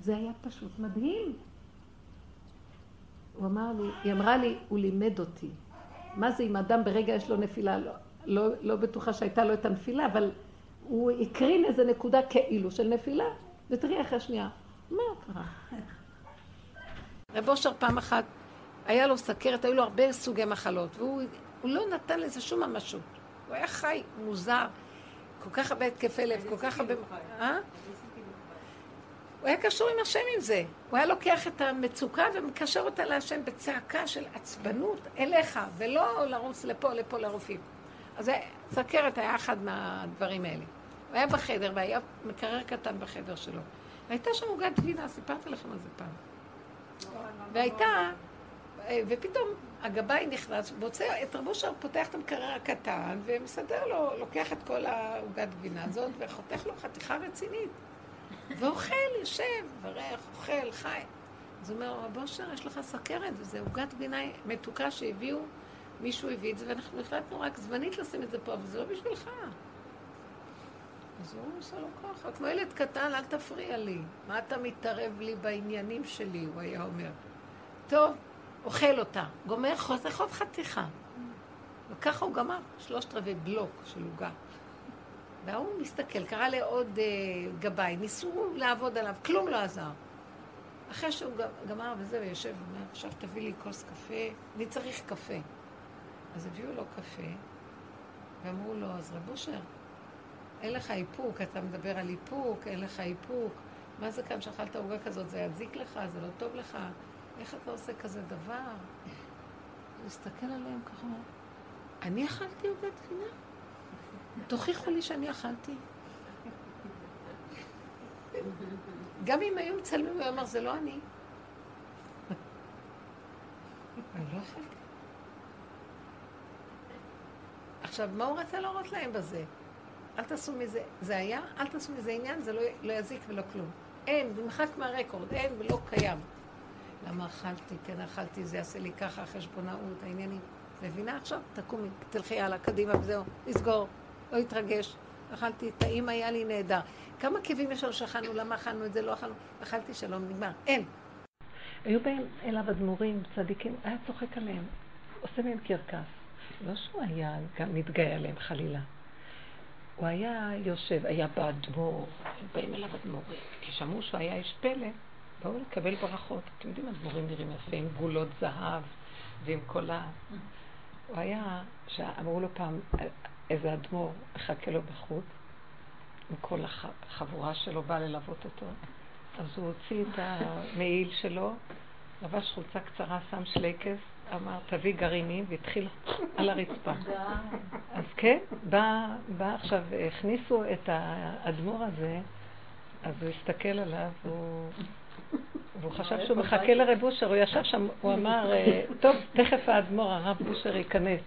זה היה פשוט מדהים. הוא אמר לי, היא אמרה לי, הוא לימד אותי. מה זה אם אדם ברגע יש לו נפילה? לא, לא, לא בטוחה שהייתה לו את הנפילה, אבל הוא הקרין איזה נקודה כאילו של נפילה, ותראי אחרי שנייה, מה קרה? רב אושר פעם אחת, היה לו סכרת, היו לו הרבה סוגי מחלות, והוא לא נתן לזה שום ממשות. הוא היה חי, מוזר, כל כך הרבה התקפי לב, כל כך הרבה... אה? הוא היה קשור עם השם עם זה. הוא היה לוקח את המצוקה ומקשר אותה להשם בצעקה של עצבנות אליך, ולא לרוץ לפה, לפה לרופאים. אז סכרת היה אחד מהדברים האלה. הוא היה בחדר, והיה מקרר קטן בחדר שלו. והייתה שם עוגת גבינה, סיפרתי לכם על זה פעם. והייתה, ופתאום הגבאי נכנס, מוצא את רבו שר, פותח את המקרר הקטן, ומסדר לו, לוקח את כל העוגת גבינה הזאת, וחותך לו חתיכה רצינית. ואוכל, יושב, מברך, אוכל, חי. אז הוא אומר, רבו שר, יש לך סכרת, וזה עוגת גבינה מתוקה שהביאו, מישהו הביא את זה, ואנחנו החלטנו רק זמנית לשים את זה פה, אבל זה לא בשבילך. אז הוא עושה לו ככה, כמו ילד קטן, אל תפריע לי. מה אתה מתערב לי בעניינים שלי, הוא היה אומר. טוב, אוכל אותה, גומר, חותך עוד חתיכה. וככה הוא גמר שלושת רבעי בלוק של עוגה. וההוא מסתכל, קרא לעוד אה, גבאי, ניסו לעבוד עליו, כלום לא עזר. אחרי שהוא גמר וזה, ויושב ואומר, עכשיו תביא לי כוס קפה, אני צריך קפה. אז הביאו לו קפה, ואמרו לו, אז רב אושר, אין לך איפוק, אתה מדבר על איפוק, אין לך איפוק. מה זה כאן שאכלת עוגה כזאת? זה יזיק לך, זה לא טוב לך. איך אתה עושה כזה דבר? הוא הסתכל עליהם ככה, אני אכלתי עוגת גבינה? תוכיחו לי שאני אכלתי. גם אם היו מצלמים, הוא אמר, זה לא אני. אני לא אכלתי. עכשיו, מה הוא רצה להראות להם בזה? אל תעשו מזה, זה היה, אל תעשו מזה עניין, זה לא, לא יזיק ולא כלום. אין, זה מחק מהרקורד, אין ולא קיים. למה אכלתי, כן אכלתי, זה יעשה לי ככה, חשבונאות, העניינים. מבינה עכשיו? תקומי, תלכי הלאה, קדימה וזהו, לסגור, לא להתרגש. אכלתי, טעים היה לי נהדר. כמה כאבים יש לנו שאכלנו, למה אכלנו את זה, לא אכלנו, אכלתי שלום, נגמר. אין. היו באים אליו אדמו"רים, צדיקים, היה צוחק עליהם, עושה מהם קרקס. לא שהוא היה גם מתגאה עליהם חלילה. הוא היה יושב, היה באדמו"ר, באים אליו אדמו"רים, כי שמעו שהוא היה איש פלא, באו לקבל ברכות. אתם יודעים, אדמו"רים נראים יפה, עם גולות זהב ועם כל ה... הוא היה, שאמרו לו פעם, איזה אדמו"ר מחכה לו בחוץ, עם כל החבורה שלו באה ללוות אותו, אז הוא הוציא את המעיל שלו, לבש חולצה קצרה, שם שלייקס, אמר, תביא גרעינים, והתחיל על הרצפה. אז כן, בא, בא עכשיו, הכניסו את האדמו"ר הזה, אז הוא הסתכל עליו, והוא, והוא חשב שהוא מחכה לרב אושר, הוא ישב שם, הוא אמר, טוב, תכף האדמו"ר, הרב אושר ייכנס.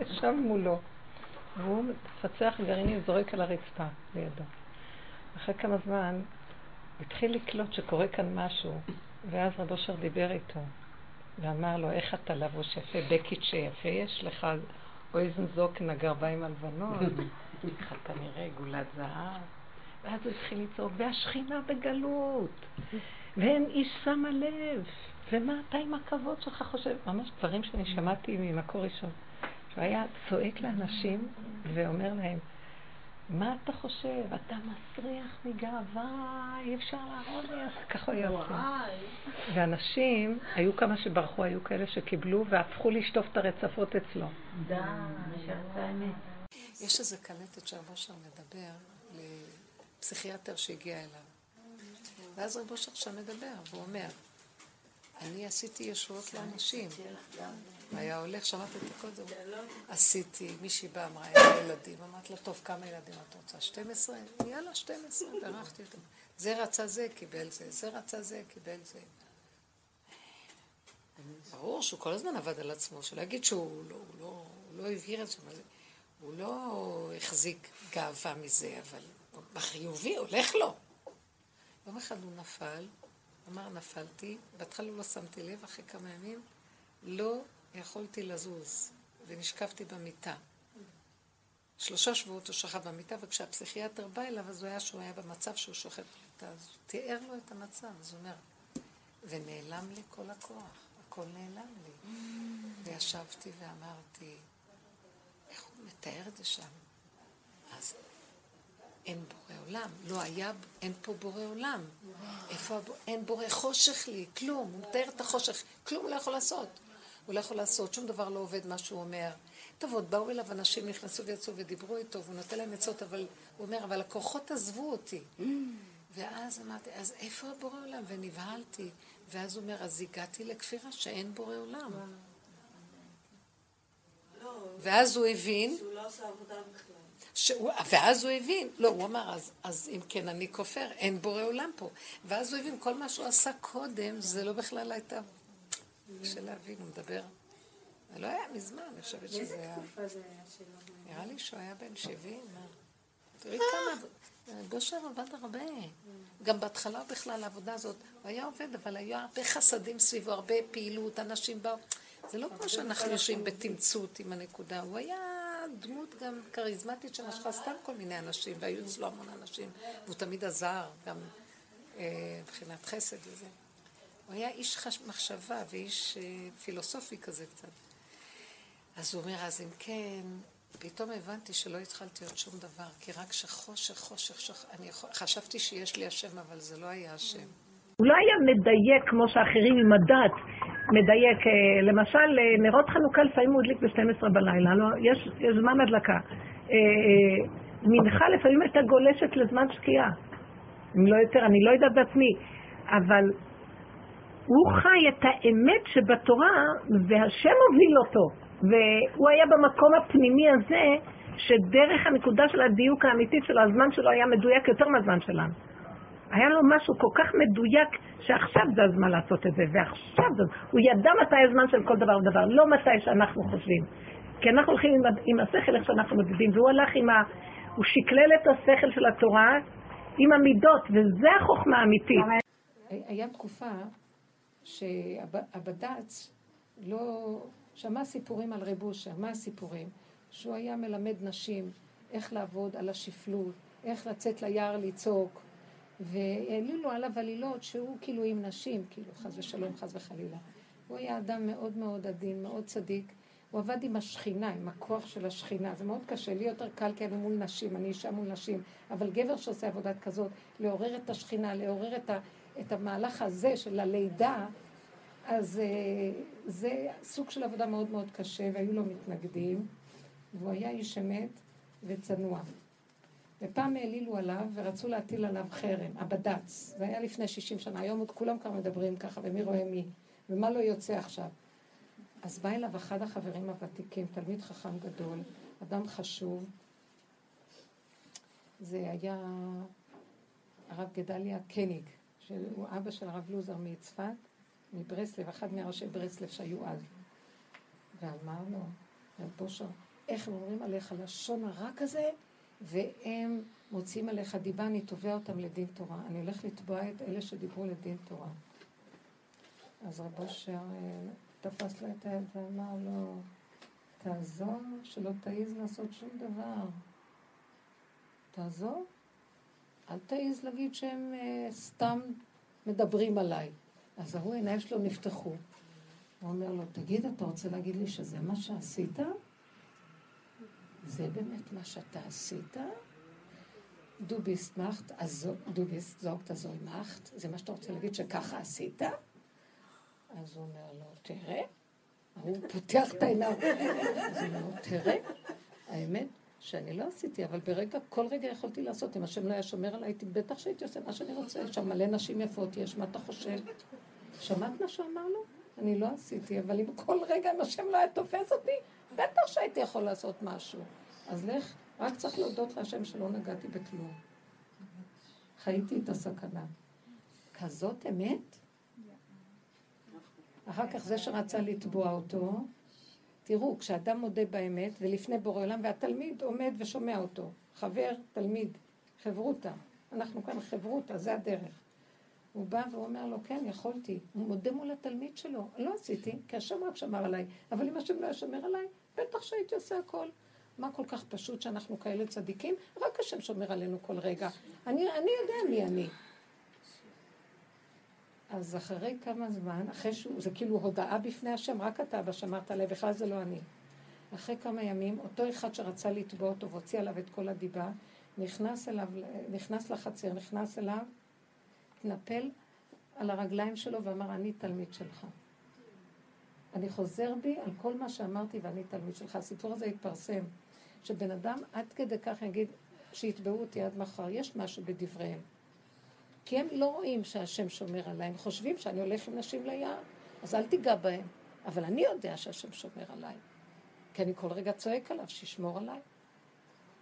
ישב מולו, והוא מפצח גרעינים, זורק על הרצפה לידו. אחרי כמה זמן, התחיל לקלוט שקורה כאן משהו, ואז רב אושר דיבר איתו. ואמר לו, איך אתה לבוש יפה, בקיט שיפה יש לך, אויזן זוקן הגרביים הלבנות, איך אתה נראה גולת זהב. ואז הוא התחיל לצעוק, והשכינה בגלות, ואין איש שמה לב, ומה אתה עם הכבוד שלך חושב? ממש דברים שאני שמעתי ממקור ראשון. שהוא היה צועק לאנשים ואומר להם, מה אתה חושב? אתה מסריח מגאווה, אי אפשר להראות לי, אז ככה הוא היה עושה. ואנשים, היו כמה שברחו, היו כאלה שקיבלו והפכו לשטוף את הרצפות אצלו. די. יש איזה קלטת שרבו שם מדבר לפסיכיאטר שהגיע אליו. ואז רבו שם מדבר, והוא אומר, אני עשיתי ישועות לאנשים. היה הולך, שמעת אותי קודם? עשיתי, מישהי באה, אמרה, אין ילדים. אמרת לה, טוב, כמה ילדים את רוצה? 12? יאללה, 12, בירכתי אותם. זה רצה זה, קיבל זה, זה רצה זה, קיבל זה. ברור שהוא כל הזמן עבד על עצמו, שלא יגיד שהוא לא, לא, לא הבהיר את זה, הוא לא החזיק גאווה מזה, אבל בחיובי הולך לו. יום אחד הוא נפל, אמר נפלתי, בהתחלה לא שמתי לב, אחרי כמה ימים לא יכולתי לזוז, ונשכבתי במיטה. שלושה שבועות הוא שכב במיטה, וכשהפסיכיאטר בא אליו, אז הוא היה שהוא היה במצב שהוא שוכב במיטה, אז הוא תיאר לו את המצב, אז הוא אומר, ונעלם לי כל הכוח, הכל נעלם לי. וישבתי ואמרתי, איך הוא מתאר את זה שם? אז אין בורא עולם, לא היה, אין פה בורא עולם. איפה, אין בורא חושך לי, כלום, הוא מתאר את החושך, כלום הוא לא יכול לעשות. הוא לא יכול לעשות, שום דבר לא עובד מה שהוא אומר. טוב, עוד באו אליו אנשים, נכנסו ויצאו ודיברו איתו, והוא נותן להם עצות, אבל הוא אומר, אבל הכוחות עזבו אותי. ואז אמרתי, אז איפה הבורא עולם? ונבהלתי. ואז הוא אומר, אז הגעתי לכפירה שאין בורא עולם. ואז הוא הבין... שהוא לא עושה עבודה בכלל. שהוא, ואז הוא הבין, לא, הוא אמר, אז, אז אם כן אני כופר, אין בורא עולם פה. ואז הוא הבין, כל מה שהוא עשה קודם, זה לא בכלל הייתה... קשה להבין, הוא מדבר. זה לא היה מזמן, אני חושבת שזה היה... תקופה זה היה שלו? נראה לי שהוא היה בן 70, מה? תראי כמה... גושר עבד הרבה. גם בהתחלה בכלל העבודה הזאת, הוא היה עובד, אבל היו הרבה חסדים סביבו, הרבה פעילות, אנשים באו. זה לא כמו שאנחנו יושבים בתמצות עם הנקודה, הוא היה דמות גם כריזמטית שמשכה סתם כל מיני אנשים, והיו אצלו המון אנשים, והוא תמיד עזר, גם אה, מבחינת חסד וזה. הוא היה איש חש... מחשבה ואיש אה, פילוסופי כזה קצת. אז הוא אומר, אז אם כן, פתאום הבנתי שלא התחלתי עוד שום דבר, כי רק שחושך, חושך, שח... אני חשבתי שיש לי השם, אבל זה לא היה השם. הוא לא היה מדייק כמו שאחרים עם הדת, מדייק. אה, למשל, אה, נרות חנוכה לפעמים הוא הדליק ב-12 בלילה, לא, יש, יש זמן הדלקה. אה, מנחה לפעמים הייתה גולשת לזמן שקיעה. אם לא יותר, אני לא יודעת בעצמי. אבל הוא חי את האמת שבתורה, והשם הוביל אותו. והוא היה במקום הפנימי הזה, שדרך הנקודה של הדיוק האמיתי שלו, הזמן שלו היה מדויק יותר מהזמן שלנו. היה לו משהו כל כך מדויק, שעכשיו זה הזמן לעשות את זה, ועכשיו זה... הוא ידע מתי הזמן של כל דבר ודבר, לא מתי שאנחנו חושבים. כי אנחנו הולכים עם, עם השכל איך שאנחנו מודדים, והוא הלך עם ה... הוא שקלל את השכל של התורה עם המידות, וזה החוכמה האמיתית. היה תקופה שהבד"ץ לא... שמע סיפורים על רב אושר, מה הסיפורים? שהוא היה מלמד נשים איך לעבוד על השפלות, איך לצאת ליער לצעוק, והעלילו עליו עלילות שהוא כאילו עם נשים, כאילו חס ושלום, חס וחלילה. הוא היה אדם מאוד מאוד עדין, מאוד צדיק. הוא עבד עם השכינה, עם הכוח של השכינה. זה מאוד קשה, לי יותר קל כי אני מול נשים, אני אישה מול נשים. אבל גבר שעושה עבודה כזאת, לעורר את השכינה, לעורר את, ה, את המהלך הזה של הלידה, אז אה, זה סוג של עבודה מאוד מאוד קשה, והיו לו מתנגדים, והוא היה איש אמת וצנוע. ופעם העלילו עליו ורצו להטיל עליו חרם, הבד"ץ. זה היה לפני 60 שנה, היום עוד כולם כבר מדברים ככה, ומי רואה מי, ומה לא יוצא עכשיו. אז בא אליו אחד החברים הוותיקים, תלמיד חכם גדול, אדם חשוב. זה היה הרב גדליה קניג, שהוא אבא של הרב לוזר מצפת, מברסלב, אחד מראשי ברסלב שהיו אז. ואמר לו, רב בושר, איך הם אומרים עליך לשון הרע כזה, והם מוצאים עליך דיבה, אני תובע אותם לדין תורה. אני הולך לתבוע את אלה שדיברו לדין תורה. אז רב אושר אה, תפס לה את היד ואמר לו, תעזור שלא תעיז לעשות שום דבר. תעזור. אל תעיז להגיד שהם uh, סתם מדברים עליי. אז ההוא העיניים שלו נפתחו. הוא אומר לו, תגיד, אתה רוצה להגיד לי שזה מה שעשית? זה באמת מה שאתה עשית? דו ביסט מאכט, דו ביסט זוגת מאכט, זה מה שאתה רוצה להגיד שככה עשית? אז הוא אומר לו, תראה, הוא פותח את העיניים. אז הוא אומר לו, תראה, האמת שאני לא עשיתי, אבל ברגע, כל רגע יכולתי לעשות. אם השם לא היה שומר עליי, הייתי בטח שהייתי עושה מה שאני רוצה. יש שם מלא נשים יפות יש, מה אתה חושב? שמעת מה שהוא אמר לו? אני לא עשיתי, אבל אם כל רגע אם השם לא היה תופס אותי, בטח שהייתי יכול לעשות משהו. אז לך, רק צריך להודות להשם שלא נגעתי בכלום. חייתי את הסכנה. כזאת אמת? אחר כך זה שרצה לתבוע אותו, תראו, כשאדם מודה באמת, ולפני בורא עולם, והתלמיד עומד ושומע אותו, חבר, תלמיד, חברותה, אנחנו כאן חברותה, זה הדרך. הוא בא והוא אומר לו, כן, יכולתי. הוא מודה מול התלמיד שלו. לא עשיתי, כי השם רק שמר עליי. אבל אם השם לא היה שומר עליי, בטח שהייתי עושה הכל. מה כל כך פשוט שאנחנו כאלה צדיקים? רק השם שומר עלינו כל רגע. אני, אני יודע מי אני. אז אחרי כמה זמן, אחרי שהוא, זה כאילו הודעה בפני השם, רק אתה אבא שמרת עליי, בכלל זה לא אני. אחרי כמה ימים, אותו אחד שרצה לתבוע אותו והוציא עליו את כל הדיבה, נכנס אליו, נכנס לחצר, נכנס אליו, התנפל על הרגליים שלו ואמר, אני תלמיד שלך. אני חוזר בי על כל מה שאמרתי ואני תלמיד שלך. הסיפור הזה התפרסם, שבן אדם עד כדי כך יגיד, שיתבעו אותי עד מחר, יש משהו בדבריהם. כי הם לא רואים שהשם שומר עליי, הם חושבים שאני הולך עם נשים ליער, אז אל תיגע בהם. אבל אני יודע שהשם שומר עליי, כי אני כל רגע צועק עליו שישמור עליי.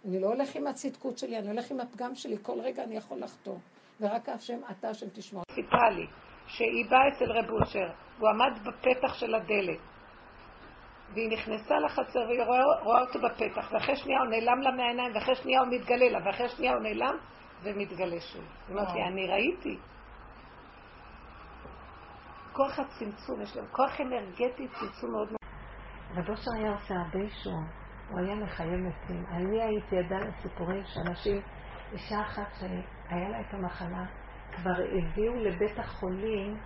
אני לא הולך עם הצדקות שלי, אני הולך עם הפגם שלי, כל רגע אני יכול לחטוא. ורק השם, אתה השם תשמור. סיפרה לי שהיא באה אצל רב אושר, הוא עמד בפתח של הדלת, והיא נכנסה לחצר והיא רואה, רואה אותו בפתח, ואחרי שנייה הוא נעלם לה מהעיניים, ואחרי שנייה הוא מתגלה לה, ואחרי שנייה הוא נעלם ומתגלה שוב. היא אומרת לי, אני ראיתי. כוח הצמצום, יש להם כוח אנרגטי, צמצום מאוד מאוד. רב אושר היה עושה הרבה אישור, הוא היה מחיים מתים. אני הייתי עדה לסיפורים שאנשים, אישה אחת שהיה לה את המחלה, כבר הביאו לבית החולים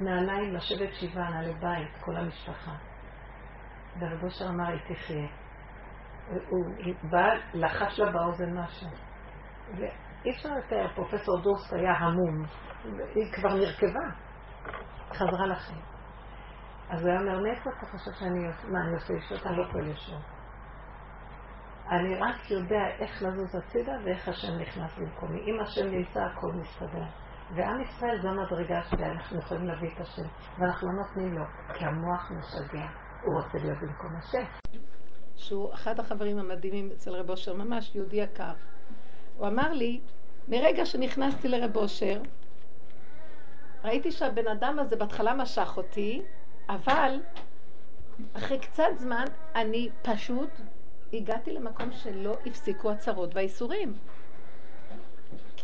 נעליים לשבת שבעה, נעלי בית, כל המשפחה. ורב אושר אמר, היא תחיה. הוא בא, לחש לה באוזן משהו. אי אפשר לתאר, פרופסור דורסט היה המום, היא כבר נרכבה, חזרה לחיים. אז הוא היה אומר, מאיפה אתה חושב שאני מה, אני עושה ישות? אני לא יכול לשאול. אני רק יודע איך לזוז הצידה ואיך השם נכנס במקומי. אם השם נמצא, הכל מסתדר. ועם ישראל זו המדרגה שאנחנו יכולים להביא את השם, ואנחנו לא נותנים לו, כי המוח משגע, הוא רוצה להיות במקום השם. שהוא אחד החברים המדהימים אצל רב אושר, ממש יהודי יקר. הוא אמר לי, מרגע שנכנסתי לרב אושר, ראיתי שהבן אדם הזה בהתחלה משך אותי, אבל אחרי קצת זמן אני פשוט הגעתי למקום שלא הפסיקו הצרות והאיסורים.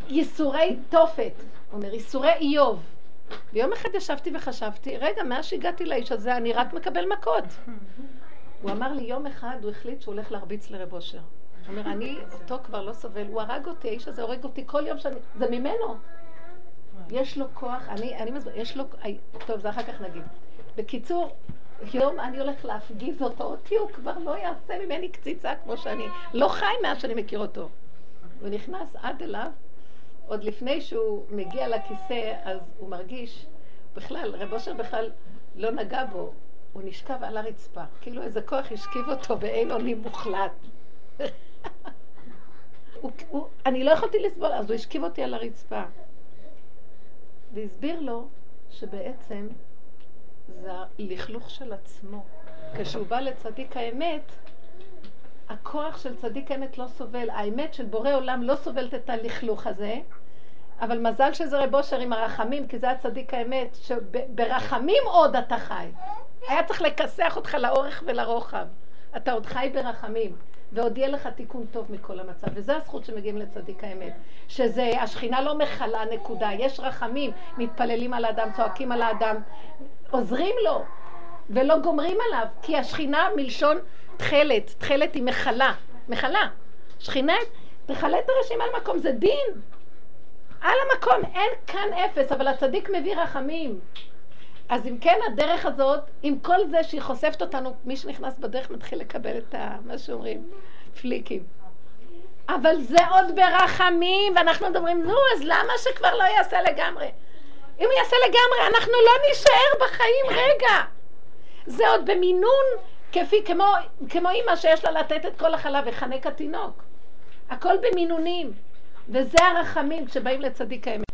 ייסורי תופת, אומר, ייסורי איוב. ויום אחד ישבתי וחשבתי, רגע, מאז שהגעתי לאיש הזה אני רק מקבל מכות. הוא אמר לי, יום אחד הוא החליט שהוא הולך להרביץ לרב אושר. הוא אומר, אני אותו כבר לא סובל, הוא הרג אותי, האיש הזה הורג אותי כל יום שאני... זה ממנו. יש לו כוח, אני, אני מסביר, יש לו... טוב, זה אחר כך נגיד. בקיצור, יום אני הולך להפגיז אותו, אותי הוא כבר לא יעשה ממני קציצה כמו שאני לא חי מאז שאני מכיר אותו. הוא נכנס עד אליו, עוד לפני שהוא מגיע לכיסא, אז הוא מרגיש, בכלל, רב אושר בכלל לא נגע בו, הוא נשכב על הרצפה, כאילו איזה כוח השכיב אותו באין אונים מוחלט. הוא, הוא, אני לא יכולתי לסבול, אז הוא השכיב אותי על הרצפה. והסביר לו שבעצם זה הלכלוך של עצמו. כשהוא בא לצדיק האמת, הכוח של צדיק האמת לא סובל, האמת של בורא עולם לא סובלת את הלכלוך הזה, אבל מזל שזה רב אושר עם הרחמים, כי זה הצדיק האמת, שברחמים עוד אתה חי. היה צריך לכסח אותך לאורך ולרוחב. אתה עוד חי ברחמים. ועוד יהיה לך תיקון טוב מכל המצב. וזו הזכות שמגיעים לצדיק האמת. שזה, השכינה לא מכלה נקודה, יש רחמים, מתפללים על האדם, צועקים על האדם, עוזרים לו, ולא גומרים עליו, כי השכינה מלשון תכלת, תכלת היא מכלה, מכלה. שכינה תכלה את הראשים על המקום, זה דין. על המקום, אין כאן אפס, אבל הצדיק מביא רחמים. אז אם כן, הדרך הזאת, עם כל זה שהיא חושפת אותנו, מי שנכנס בדרך מתחיל לקבל את ה... מה שאומרים, פליקים. אבל זה עוד ברחמים, ואנחנו מדברים, נו, אז למה שכבר לא יעשה לגמרי? אם הוא יעשה לגמרי, אנחנו לא נישאר בחיים רגע. זה עוד במינון, כפי, כמו, כמו אימא שיש לה לתת את כל החלב וחנק התינוק. הכל במינונים. וזה הרחמים כשבאים לצדיק האמת.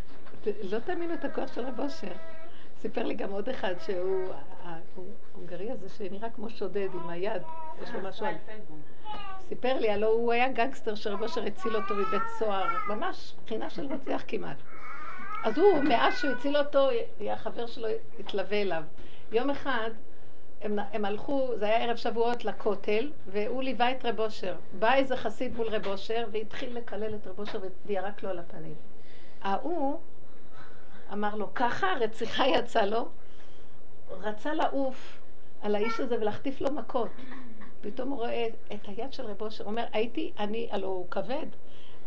לא תאמינו את הכוח של רב אושר. סיפר לי גם עוד אחד שהוא, ההונגרי הזה שנראה כמו שודד עם היד, יש לו משהו על... סיפר לי, הלוא הוא היה גנגסטר שרב אושר הציל אותו מבית סוהר, ממש מבחינה של רוצח כמעט. אז הוא, מאז שהוא הציל אותו, החבר שלו התלווה אליו. יום אחד הם, הם הלכו, זה היה ערב שבועות, לכותל, והוא ליווה את רב אושר. בא איזה חסיד מול רב אושר, והתחיל לקלל את רב אושר וירק לו על הפנים. ההוא אמר לו, ככה הרציחה יצאה לו, רצה לעוף על האיש הזה ולהחטיף לו מכות. פתאום הוא רואה את היד של רב אושר, אומר, הייתי, אני, הלוא הוא כבד,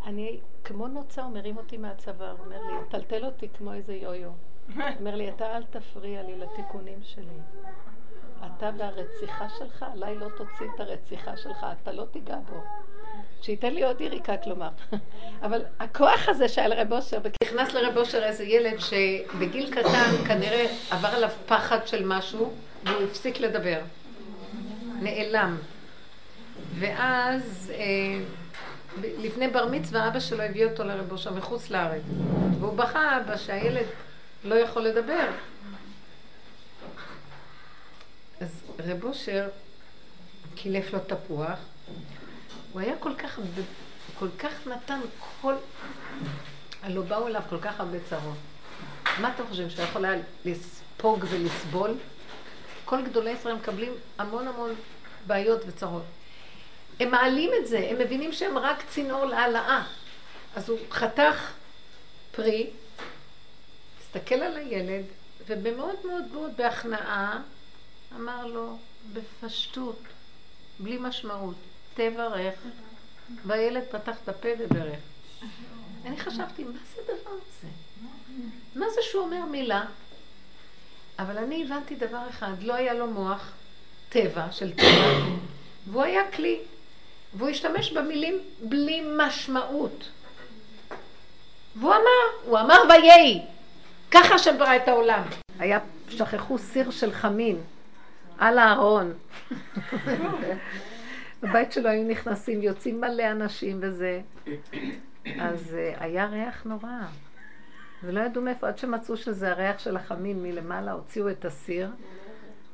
אני כמו נוצה, הוא מרים אותי מהצבא, הוא אומר לי, טלטל אותי כמו איזה יו-יו. הוא אומר לי, אתה אל תפריע לי לתיקונים שלי. אתה והרציחה שלך, עליי לא תוציא את הרציחה שלך, אתה לא תיגע בו. שייתן לי עוד יריקה, כלומר. אבל הכוח הזה שהיה לרב אושר, נכנס לרב אושר איזה ילד שבגיל קטן כנראה עבר עליו פחד של משהו, והוא הפסיק לדבר. נעלם. ואז אה, לפני בר מצווה אבא שלו הביא אותו לרב אושר מחוץ לארץ. והוא בכה אבא שהילד לא יכול לדבר. אז רב אושר קילף לו תפוח, הוא היה כל כך, כל כך נתן כל... הלא באו אליו כל כך הרבה צרות. מה אתם חושבים, שהוא יכול היה לספוג ולסבול? כל גדולי ישראל מקבלים המון המון בעיות וצרות. הם מעלים את זה, הם מבינים שהם רק צינור להעלאה. אז הוא חתך פרי, הסתכל על הילד, ובמאוד מאוד מאוד בהכנעה, אמר לו, בפשטות, בלי משמעות, תברך. והילד פתח את הפה וברך. אני חשבתי, מה זה הדבר הזה? מה זה שהוא אומר מילה? אבל אני הבנתי דבר אחד, לא היה לו מוח טבע של טבע, והוא היה כלי, והוא השתמש במילים בלי משמעות. והוא אמר, הוא אמר ויהי, ככה שברא את העולם. היה, שכחו סיר של חמין על הארון. בבית שלו היו נכנסים, יוצאים מלא אנשים וזה. אז uh, היה ריח נורא. ולא ידעו מאיפה, עד שמצאו שזה הריח של החמין מלמעלה, הוציאו את הסיר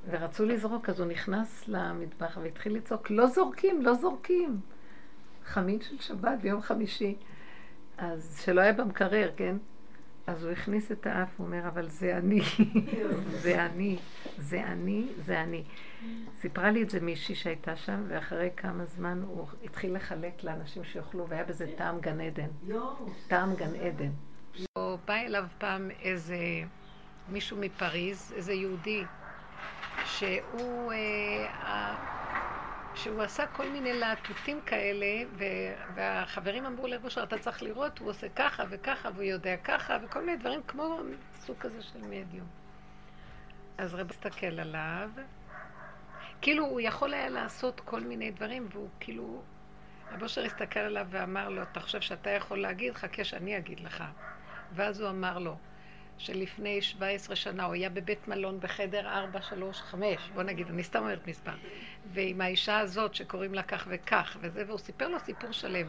ורצו לזרוק, אז הוא נכנס למטבח והתחיל לצעוק, לא זורקים, לא זורקים. חמין של שבת ביום חמישי. אז שלא היה במקרר, כן? אז הוא הכניס את האף, הוא אומר, אבל זה אני, זה אני, זה אני, זה אני. סיפרה לי את זה מישהי שהייתה שם, ואחרי כמה זמן הוא התחיל לחלק לאנשים שיאכלו, והיה בזה טעם גן עדן. טעם גן עדן. בא אליו פעם איזה מישהו מפריז, איזה יהודי, שהוא, אה, שהוא עשה כל מיני להטוטים כאלה, והחברים אמרו לבושר, אתה צריך לראות, הוא עושה ככה וככה, והוא יודע ככה, וכל מיני דברים כמו סוג כזה של מדיום. אז רב הסתכל עליו, כאילו הוא יכול היה לעשות כל מיני דברים, והוא כאילו... רב אושר הסתכל עליו ואמר לו, אתה חושב שאתה יכול להגיד? חכה שאני אגיד לך. ואז הוא אמר לו, שלפני 17 שנה הוא היה בבית מלון בחדר 4, 3, 5, בוא נגיד, אני סתם אומרת מספר, ועם האישה הזאת שקוראים לה כך וכך, וזה, והוא סיפר לו סיפור שלם.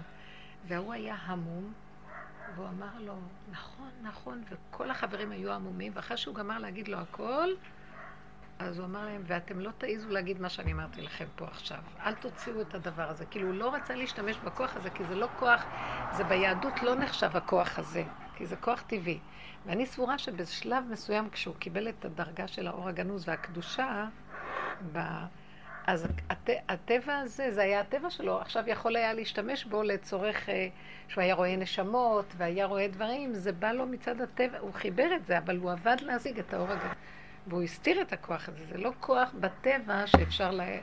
והוא היה המום, והוא אמר לו, נכון, נכון, וכל החברים היו עמומים, ואחרי שהוא גמר להגיד לו הכל, אז הוא אמר להם, ואתם לא תעיזו להגיד מה שאני אמרתי לכם פה עכשיו. אל תוציאו את הדבר הזה. כאילו, הוא לא רצה להשתמש בכוח הזה, כי זה לא כוח, זה ביהדות לא נחשב הכוח הזה, כי זה כוח טבעי. ואני סבורה שבשלב מסוים, כשהוא קיבל את הדרגה של האור הגנוז והקדושה, ב... אז הט... הטבע הזה, זה היה הטבע שלו, עכשיו יכול היה להשתמש בו לצורך אה, שהוא היה רואה נשמות והיה רואה דברים, זה בא לו מצד הטבע, הוא חיבר את זה, אבל הוא עבד להשיג את האור הגנוז. והוא הסתיר את הכוח הזה. זה לא כוח בטבע שאפשר לה,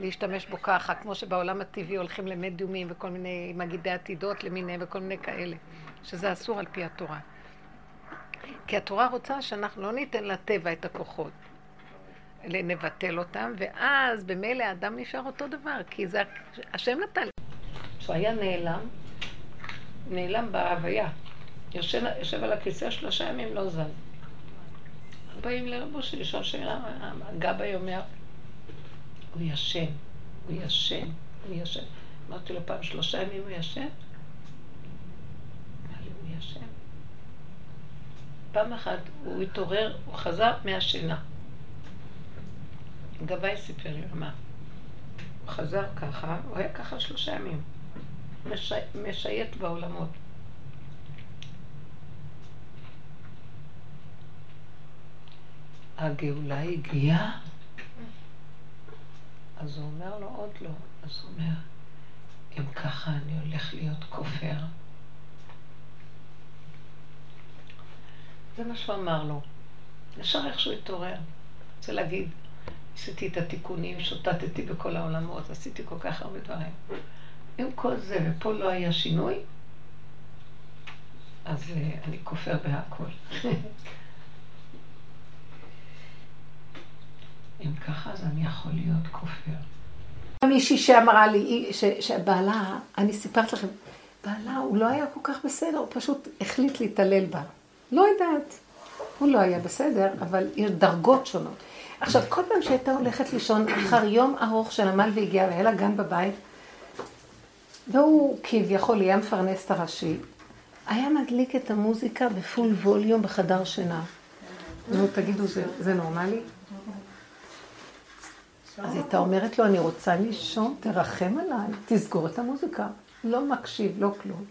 להשתמש בו ככה, כמו שבעולם הטבעי הולכים למדיומים וכל מיני מגידי עתידות למיניהם וכל מיני כאלה, שזה אסור על פי התורה. כי התורה רוצה שאנחנו לא ניתן לטבע את הכוחות, נבטל אותם, ואז במילא האדם נשאר אותו דבר, כי זה השם נתן. כשהוא היה נעלם, נעלם בהוויה. יושב, יושב על הכיסא שלושה ימים לא זז. באים לרבו שלי, לשאול שאלה, הגבאי אומר, הוא ישן, הוא ישן, הוא ישן. אמרתי לו פעם, שלושה ימים הוא ישן? אמר. פעם אחת הוא התעורר, הוא חזר מהשינה. גבאי סיפר לי, מה? הוא חזר ככה, הוא היה ככה שלושה ימים. מש... משייט בעולמות. הגאולה הגיעה? אז הוא אומר לו, עוד לא. אז הוא אומר, אם ככה אני הולך להיות כופר. זה מה שהוא אמר לו. ישר איך שהוא התעורר. רוצה להגיד, עשיתי את התיקונים, שוטטתי בכל העולמות, עשיתי כל כך הרבה דברים. עם כל זה, ופה לא היה שינוי, אז uh, אני כופר בהכל. אם ככה, אז אני יכול להיות כופר. מישהי שאמרה לי, ש, שבעלה, אני סיפרת לכם, בעלה הוא לא היה כל כך בסדר, הוא פשוט החליט להתעלל בה. לא יודעת. הוא לא היה בסדר, אבל יש דרגות שונות. עכשיו, כל פעם שהייתה הולכת לישון, אחר יום ארוך של עמל והגיעה, והיה לה גן בבית, והוא כביכול יהיה מפרנס את הראשי, היה מדליק את המוזיקה בפול ווליום בחדר שינה. נו, תגידו, זה, זה נורמלי? אז הייתה אומרת לו, אני רוצה לישון, תרחם עליי, תסגור את המוזיקה. לא מקשיב, לא כלום.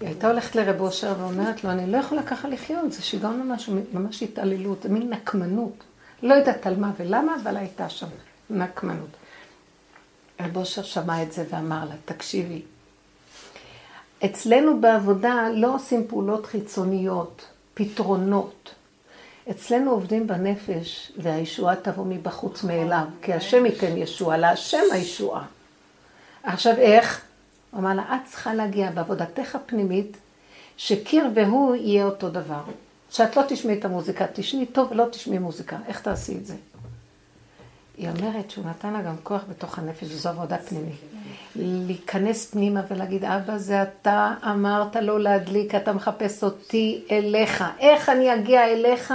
היא הייתה הולכת לרב אושר ואומרת לו, אני לא יכולה ככה לחיות, זה שיגעון ממש, ממש התעללות, מין נקמנות. לא יודעת על מה ולמה, אבל הייתה שם נקמנות. רב אושר שמע את זה ואמר לה, תקשיבי, אצלנו בעבודה לא עושים פעולות חיצוניות, פתרונות. אצלנו עובדים בנפש, והישועה תבוא מבחוץ מאליו, כי השם ייתן ישועה, להשם הישועה. עכשיו איך? הוא אמר לה, את צריכה להגיע בעבודתך הפנימית, שקיר והוא יהיה אותו דבר. שאת לא תשמעי את המוזיקה, תשמעי טוב ולא תשמעי מוזיקה. איך תעשי את זה? היא אומרת שהוא נתן לה גם כוח בתוך הנפש, וזו עבודה פנימית. להיכנס פנימה ולהגיד, אבא, זה אתה אמרת לו להדליק, אתה מחפש אותי אליך. איך אני אגיע אליך?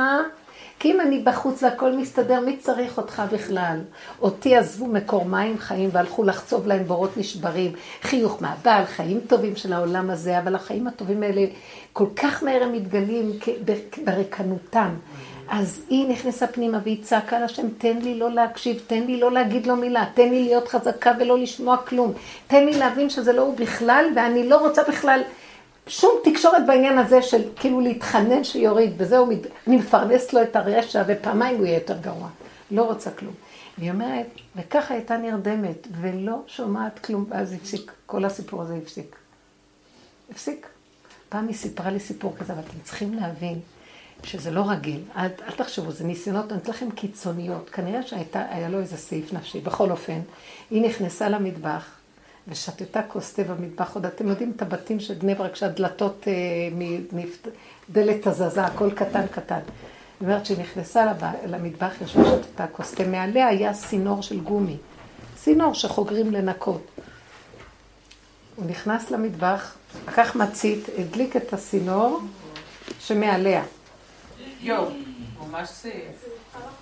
כי אם אני בחוץ והכל מסתדר, מי צריך אותך בכלל? אותי עזבו מקור מים חיים והלכו לחצוב להם בורות נשברים. חיוך מהבעל, חיים טובים של העולם הזה, אבל החיים הטובים האלה כל כך מהר הם מתגלים ברקנותם. אז היא נכנסה פנימה והיא צעקה לשם, תן לי לא להקשיב, תן לי לא להגיד לו מילה, תן לי להיות חזקה ולא לשמוע כלום, תן לי להבין שזה לא הוא בכלל, ואני לא רוצה בכלל שום תקשורת בעניין הזה של כאילו להתחנן שיוריד, וזהו, אני מפרנס לו את הרשע, ופעמיים הוא יהיה יותר גרוע. לא רוצה כלום. והיא אומרת, וככה הייתה נרדמת, ולא שומעת כלום, ואז הפסיק, כל הסיפור הזה הפסיק. הפסיק. פעם היא סיפרה לי סיפור כזה, אבל אתם צריכים להבין שזה לא רגיל. אל, אל תחשבו, זה ניסיונות, אני אתן לכם קיצוניות. כנראה שהיה לו איזה סעיף נפשי. בכל אופן, היא נכנסה למטבח, ושתתה כוס תה במטבח. עוד אתם יודעים את הבתים של בני ברק, שהדלתות, אה, דלת הזזה, הכל קטן קטן. היא אומרת שהיא נכנסה למטבח, ישבה שתתה כוס תה, מעליה היה סינור של גומי. סינור שחוגרים לנקות. הוא נכנס למטבח, לקח מצית, הדליק את הסינור שמעליה. יואו, ממש סעיף.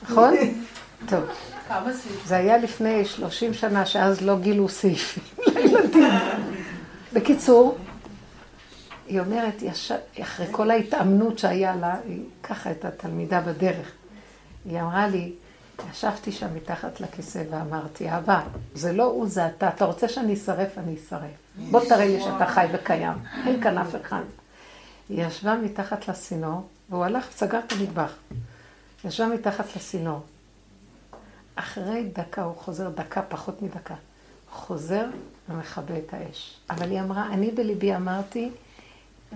נכון? טוב. זה היה לפני 30 שנה, שאז לא גילו סעיפים לילדים. בקיצור, היא אומרת, אחרי כל ההתאמנות שהיה לה, היא ככה הייתה תלמידה בדרך. היא אמרה לי, ישבתי שם מתחת לכיסא ואמרתי, אבא, זה לא הוא, זה אתה. אתה רוצה שאני אשרף, אני אשרף. בוא תראה לי שאתה חי וקיים. אין כאן אף אחד. היא ישבה מתחת לסינור, והוא הלך וסגר את המטבח. ישבה מתחת לסינור. אחרי דקה, הוא חוזר, דקה, פחות מדקה. חוזר ומכבה את האש. אבל היא אמרה, אני בליבי אמרתי,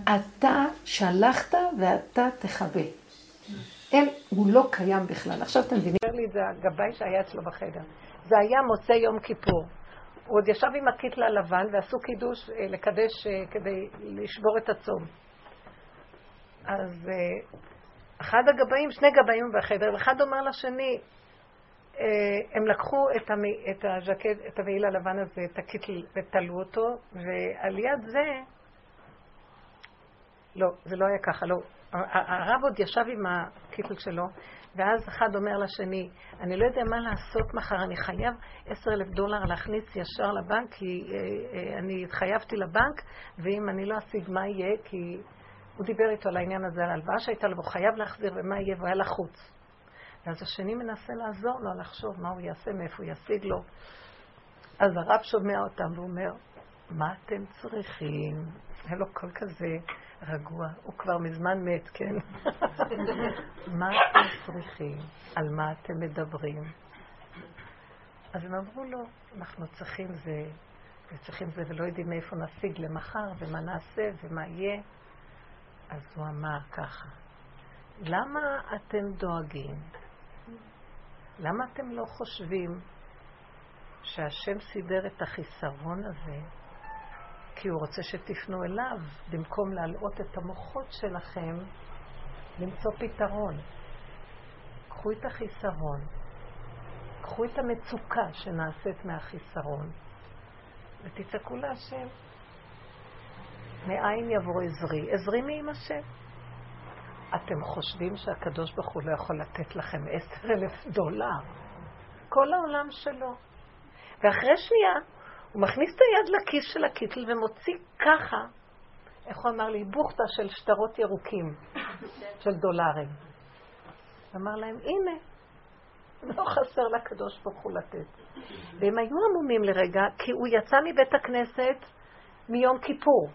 אתה שלחת ואתה תכבה. אין, הוא לא קיים בכלל. עכשיו אתם מבינים? אומר לי את זה הגבאי שהיה אצלו בחדר. זה היה מוצאי יום כיפור. הוא עוד ישב עם הקיטל הלבן ועשו קידוש אה, לקדש אה, כדי לשבור את הצום. אז אה, אחד הגבאים, שני גבאים בחדר, ואחד אומר לשני, הם לקחו את, המי, את הז'קט, את המעיל הלבן הזה, את הקיטל, ותלו אותו, ועל יד זה, לא, זה לא היה ככה, לא. הרב עוד ישב עם הקיטל שלו, ואז אחד אומר לשני, אני לא יודע מה לעשות מחר, אני חייב עשר אלף דולר להכניס ישר לבנק, כי אה, אה, אני התחייבתי לבנק, ואם אני לא אשיג מה יהיה, כי הוא דיבר איתו על העניין הזה, על ההלוואה שהייתה לו, והוא חייב להחזיר ומה יהיה, והוא היה לחוץ. ואז השני מנסה לעזור לו לחשוב מה הוא יעשה, מאיפה הוא ישיג לו. אז הרב שומע אותם ואומר, מה אתם צריכים? היה לו קול כזה רגוע, הוא כבר מזמן מת, כן? מה אתם צריכים? על מה אתם מדברים? אז הם אמרו לו, אנחנו צריכים זה, וצריכים זה, ולא יודעים מאיפה נשיג למחר, ומה נעשה, ומה יהיה. אז הוא אמר ככה, למה אתם דואגים? למה אתם לא חושבים שהשם סידר את החיסרון הזה כי הוא רוצה שתפנו אליו, במקום להלאות את המוחות שלכם, למצוא פתרון. קחו את החיסרון, קחו את המצוקה שנעשית מהחיסרון, ותצעקו להשם. מאין יבוא עזרי? עזרי מעם השם. אתם חושבים שהקדוש ברוך הוא לא יכול לתת לכם עשר אלף דולר? כל העולם שלו. ואחרי שנייה, הוא מכניס את היד לכיס של הקיטל ומוציא ככה, איך הוא אמר לי? בוכטה של שטרות ירוקים, של דולרים. אמר להם, הנה, לא חסר לקדוש ברוך הוא לתת. והם היו עמומים לרגע, כי הוא יצא מבית הכנסת מיום כיפור,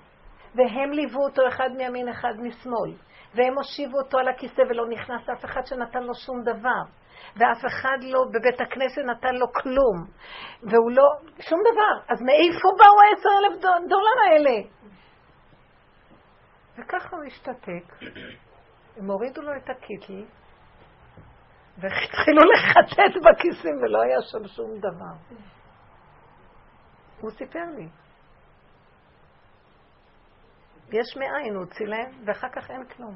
והם ליוו אותו אחד מימין, אחד משמאל, והם הושיבו אותו על הכיסא ולא נכנס אף אחד שנתן לו שום דבר. ואף אחד לא בבית הכנסת נתן לו כלום, והוא לא, שום דבר. אז מאיפה באו העשר אלף דולר האלה? וככה הוא השתתק. הם הורידו לו את הקיטל, והתחילו לחטט בכיסים ולא היה שם שום דבר. הוא סיפר לי. יש מאין, הוא הוציא להם, ואחר כך אין כלום.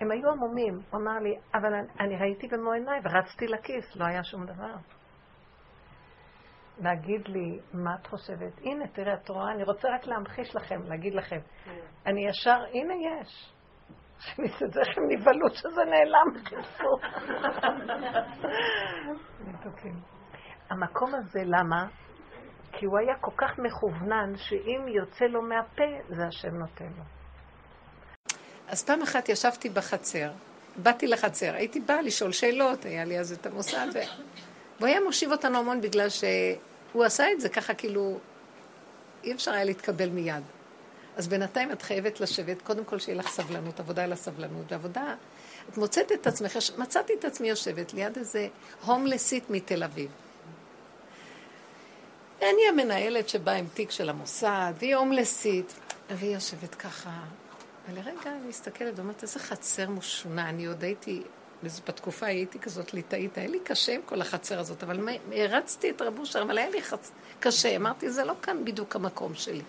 הם היו עמומים. הוא אמר לי, אבל אני, אני ראיתי במו עיניי ורצתי לכיס, לא היה שום דבר. להגיד לי, מה את חושבת? הנה, תראה, את רואה, אני רוצה רק להמחיש לכם, להגיד לכם. אני ישר, הנה יש. הכניס את זה, איך הם נבהלו שזה נעלם. המקום הזה, למה? כי הוא היה כל כך מכוונן, שאם יוצא לו מהפה, זה השם נותן לו. אז פעם אחת ישבתי בחצר, באתי לחצר, הייתי באה לשאול שאלות, היה לי אז את המוסד. והוא היה מושיב אותנו המון בגלל שהוא עשה את זה ככה כאילו, אי אפשר היה להתקבל מיד. אז בינתיים את חייבת לשבת, קודם כל שיהיה לך סבלנות, עבודה על הסבלנות, ועבודה, את מוצאת את עצמך, מצאתי את עצמי יושבת ליד איזה הומלסית מתל אביב. אני המנהלת שבאה עם תיק של המוסד, והיא הומלסית, והיא יושבת ככה, ולרגע אני מסתכלת ואומרת, איזה חצר משונה. אני עוד הייתי, בתקופה הייתי כזאת ליטאית, היה לי קשה עם כל החצר הזאת, אבל הרצתי את רב אושר, אבל היה לי חצ... קשה. אמרתי, זה לא כאן בדיוק המקום שלי.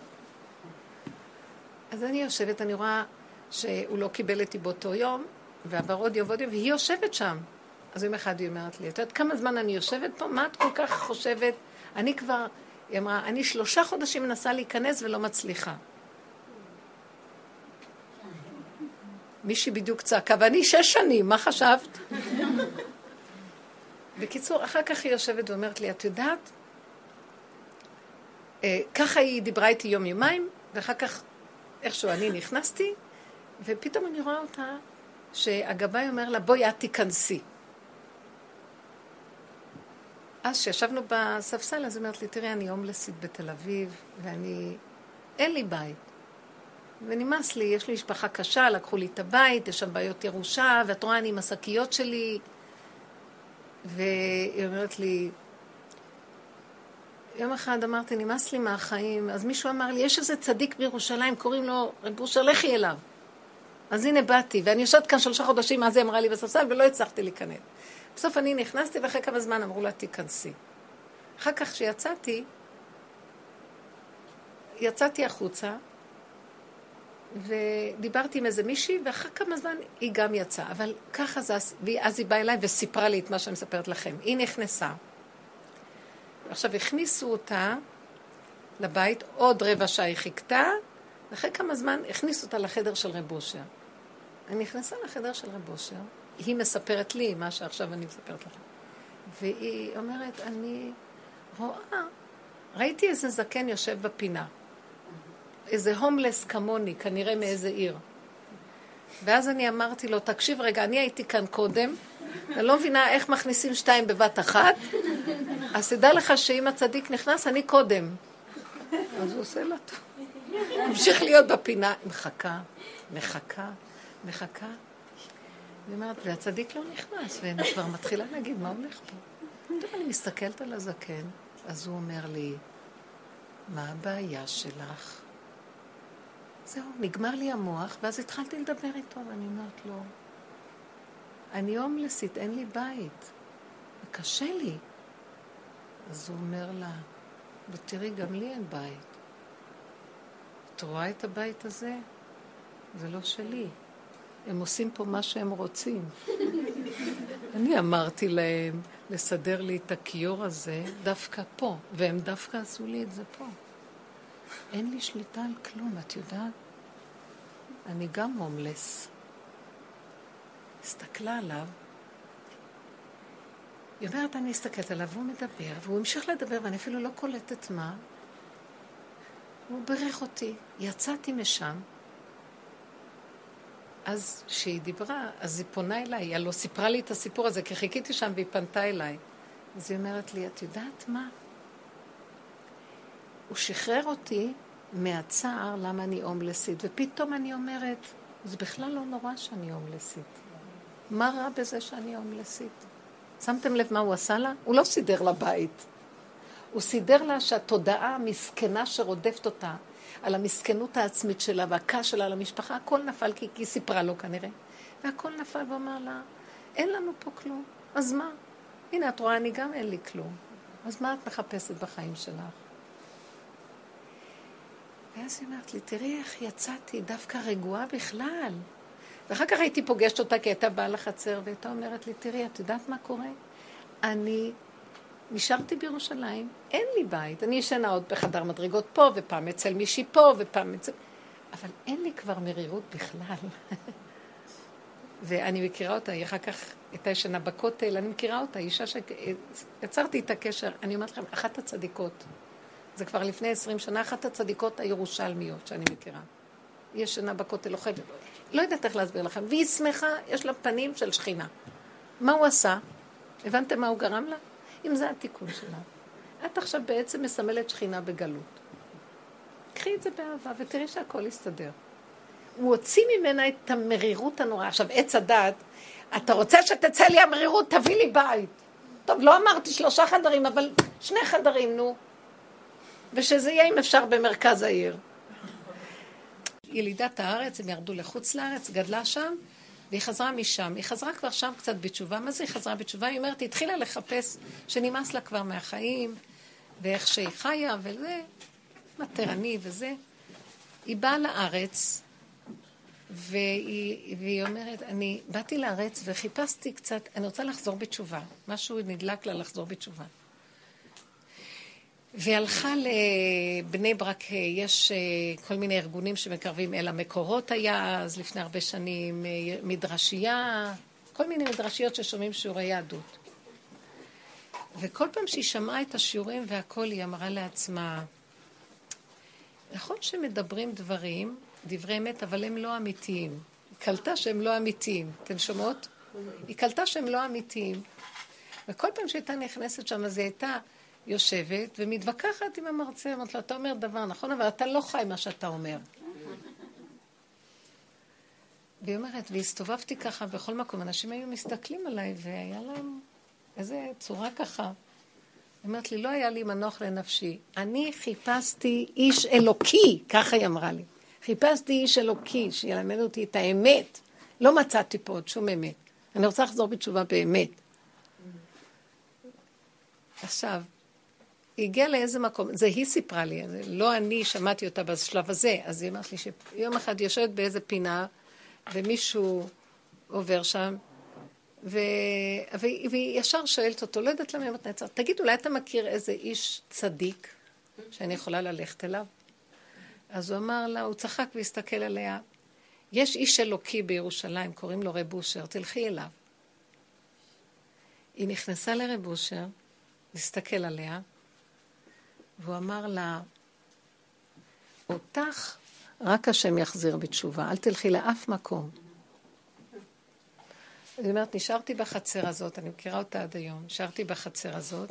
אז אני יושבת, אני רואה שהוא לא קיבל אותי באותו יום, ועבר עוד יום ועוד יום, והיא יושבת שם. אז יום אחד היא אומרת לי, את יודעת כמה זמן אני יושבת פה? מה את כל כך חושבת? אני כבר, היא אמרה, אני שלושה חודשים מנסה להיכנס ולא מצליחה. מישהי בדיוק צעקה, ואני שש שנים, מה חשבת? בקיצור, אחר כך היא יושבת ואומרת לי, את יודעת, אה, ככה היא דיברה איתי יום-יומיים, ואחר כך איכשהו אני נכנסתי, ופתאום אני רואה אותה שהגבאי אומר לה, בואי את תיכנסי. אז כשישבנו בספסל, אז היא אומרת לי, תראי, אני הומלסית בתל אביב, ואני... אין לי בית. ונמאס לי, יש לי משפחה קשה, לקחו לי את הבית, יש שם בעיות ירושה, ואת רואה, אני עם השקיות שלי. והיא אומרת לי, יום אחד אמרתי, נמאס לי מהחיים, אז מישהו אמר לי, יש איזה צדיק בירושלים, קוראים לו רב אושר, לכי אליו. אז הנה באתי, ואני יושבת כאן שלושה חודשים, אז היא אמרה לי בספסל, ולא הצלחתי להיכנס. בסוף אני נכנסתי, ואחרי כמה זמן אמרו לה, תיכנסי. אחר כך כשיצאתי, יצאתי החוצה, ודיברתי עם איזה מישהי, ואחר כמה זמן היא גם יצאה. אבל ככה זה, ואז היא באה אליי וסיפרה לי את מה שאני מספרת לכם. היא נכנסה. עכשיו, הכניסו אותה לבית, עוד רבע שעה היא חיכתה, ואחרי כמה זמן הכניסו אותה לחדר של רב אושר. אני נכנסה לחדר של רב אושר, היא מספרת לי מה שעכשיו אני מספרת לכם. והיא אומרת, אני רואה, ראיתי איזה זקן יושב בפינה. איזה הומלס כמוני, כנראה מאיזה עיר. ואז אני אמרתי לו, תקשיב רגע, אני הייתי כאן קודם, אני לא מבינה איך מכניסים שתיים בבת אחת, אז תדע לך שאם הצדיק נכנס, אני קודם. אז הוא עושה לה טוב. המשיך להיות בפינה, מחכה, מחכה, מחכה. היא אומרת, והצדיק לא נכנס, ואני כבר מתחילה להגיד, מה הולך פה? טוב, אני מסתכלת על הזקן, אז הוא אומר לי, מה הבעיה שלך? זהו, נגמר לי המוח, ואז התחלתי לדבר איתו, ואני אומרת לו, אני הומלסית, אין לי בית, וקשה לי. אז הוא אומר לה, ותראי, גם לי אין בית. את רואה את הבית הזה? זה לא שלי. הם עושים פה מה שהם רוצים. אני אמרתי להם לסדר לי את הכיור הזה דווקא פה, והם דווקא עשו לי את זה פה. אין לי שליטה על כלום, את יודעת? אני גם הומלס. הסתכלה עליו, היא אומרת, אני מסתכלת עליו, והוא מדבר, והוא המשיך לדבר, ואני אפילו לא קולטת מה. הוא בירך אותי. יצאתי משם, אז כשהיא דיברה, אז היא פונה אליי, היא הלוא סיפרה לי את הסיפור הזה, כי חיכיתי שם והיא פנתה אליי. אז היא אומרת לי, את יודעת מה? הוא שחרר אותי מהצער למה אני הומלסית, ופתאום אני אומרת, זה בכלל לא נורא שאני הומלסית. מה רע בזה שאני הומלסית? שמתם לב מה הוא עשה לה? הוא לא סידר לה בית. הוא סידר לה שהתודעה המסכנה שרודפת אותה, על המסכנות העצמית שלה והכעס שלה על המשפחה, הכל נפל כי היא סיפרה לו כנראה. והכל נפל ואמר לה, אין לנו פה כלום, אז מה? הנה, את רואה, אני גם אין לי כלום. אז מה את מחפשת בחיים שלך? ואז היא אומרת לי, תראי איך יצאתי דווקא רגועה בכלל. ואחר כך הייתי פוגשת אותה כי הייתה באה לחצר, והייתה אומרת לי, תראי, את יודעת מה קורה? אני נשארתי בירושלים, אין לי בית. אני ישנה עוד בחדר מדרגות פה, ופעם אצל מישהי פה, ופעם אצל... אבל אין לי כבר מרירות בכלל. ואני מכירה אותה, היא אחר כך הייתה ישנה בכותל, אני מכירה אותה, אישה שיצרתי את הקשר. אני אומרת לכם, אחת הצדיקות, זה כבר לפני עשרים שנה, אחת הצדיקות הירושלמיות שאני מכירה. היא ישנה בכותל, אוכלת, לא יודעת איך להסביר לכם, והיא שמחה, יש לה פנים של שכינה. מה הוא עשה? הבנתם מה הוא גרם לה? אם זה התיקון שלה. את עכשיו בעצם מסמלת שכינה בגלות. קחי את זה באהבה ותראי שהכל יסתדר. הוא הוציא ממנה את המרירות הנוראה. עכשיו, עץ הדעת, אתה רוצה שתצא לי המרירות, תביא לי בית. טוב, לא אמרתי שלושה חדרים, אבל שני חדרים, נו. ושזה יהיה אם אפשר במרכז העיר. ילידת הארץ, הם ירדו לחוץ לארץ, גדלה שם, והיא חזרה משם. היא חזרה כבר שם קצת בתשובה. מה זה היא חזרה בתשובה? היא אומרת, היא התחילה לחפש שנמאס לה כבר מהחיים, ואיך שהיא חיה, וזה, מטרני וזה. היא באה לארץ, והיא, והיא אומרת, אני באתי לארץ וחיפשתי קצת, אני רוצה לחזור בתשובה. משהו נדלק לה לחזור בתשובה. והיא הלכה לבני ברק, יש אה, כל מיני ארגונים שמקרבים אל המקורות היה אז לפני הרבה שנים, אה, מדרשייה, כל מיני מדרשיות ששומעים שיעורי יהדות. וכל פעם שהיא שמעה את השיעורים והכל, היא אמרה לעצמה, נכון שמדברים דברים, דברי אמת, אבל הם לא אמיתיים. היא קלטה שהם לא אמיתיים. אתן שומעות? היא קלטה שהם לא אמיתיים. וכל פעם שהייתה נכנסת שם, אז היא הייתה... יושבת ומתווכחת עם המרצה, אמרת לו, אתה אומר דבר נכון, אבל אתה לא חי מה שאתה אומר. והיא אומרת, והסתובבתי ככה בכל מקום, אנשים היו מסתכלים עליי, והיה להם איזה צורה ככה. היא אומרת לי, לא היה לי מנוח לנפשי. אני חיפשתי איש אלוקי, ככה היא אמרה לי. חיפשתי איש אלוקי, שילמד אותי את האמת. לא מצאתי פה עוד שום אמת. אני רוצה לחזור בתשובה באמת. עכשיו, היא הגיעה לאיזה מקום, זה היא סיפרה לי, לא אני שמעתי אותה בשלב הזה, אז היא אמרת לי שיום אחד יושבת באיזה פינה, ומישהו עובר שם, ו... והיא ישר שואלת אותו, לא יודעת למה היא אומרת נעצר, תגיד, אולי אתה מכיר איזה איש צדיק שאני יכולה ללכת אליו? אז הוא אמר לה, הוא צחק והסתכל עליה, יש איש אלוקי בירושלים, קוראים לו רב אושר, תלכי אליו. היא נכנסה לרב אושר, להסתכל עליה, והוא אמר לה, אותך רק השם יחזיר בתשובה, אל תלכי לאף מקום. אני אומרת, נשארתי בחצר הזאת, אני מכירה אותה עד היום, נשארתי בחצר הזאת,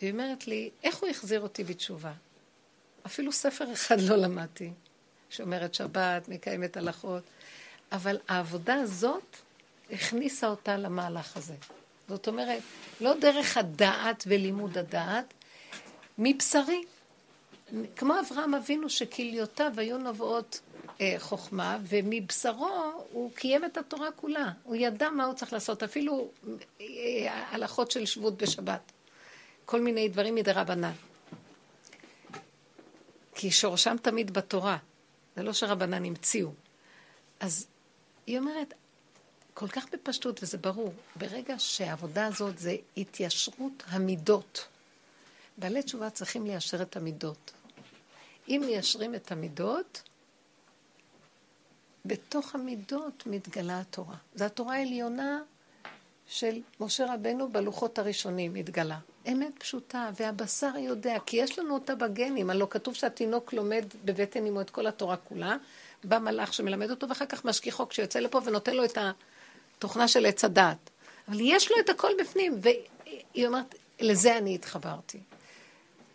והיא אומרת לי, איך הוא החזיר אותי בתשובה? אפילו ספר אחד לא למדתי, שומרת שבת, מקיימת הלכות, אבל העבודה הזאת הכניסה אותה למהלך הזה. זאת אומרת, לא דרך הדעת ולימוד הדעת, מבשרי. כמו אברהם אבינו שכליותיו היו נובעות אה, חוכמה, ומבשרו הוא קיים את התורה כולה. הוא ידע מה הוא צריך לעשות, אפילו אה, הלכות של שבות בשבת. כל מיני דברים מדי רבנן. כי שורשם תמיד בתורה. זה לא שרבנן המציאו. אז היא אומרת, כל כך בפשטות, וזה ברור, ברגע שהעבודה הזאת זה התיישרות המידות. בעלי תשובה צריכים ליישר את המידות. אם מיישרים את המידות, בתוך המידות מתגלה התורה. זו התורה העליונה של משה רבנו בלוחות הראשונים מתגלה. אמת פשוטה, והבשר יודע, כי יש לנו אותה בגנים, הלא כתוב שהתינוק לומד בבטן אמו את כל התורה כולה, בא מלאך שמלמד אותו, ואחר כך משגיחו כשיוצא לפה ונותן לו את התוכנה של עץ הדעת. אבל יש לו את הכל בפנים, והיא אומרת, לזה אני התחברתי.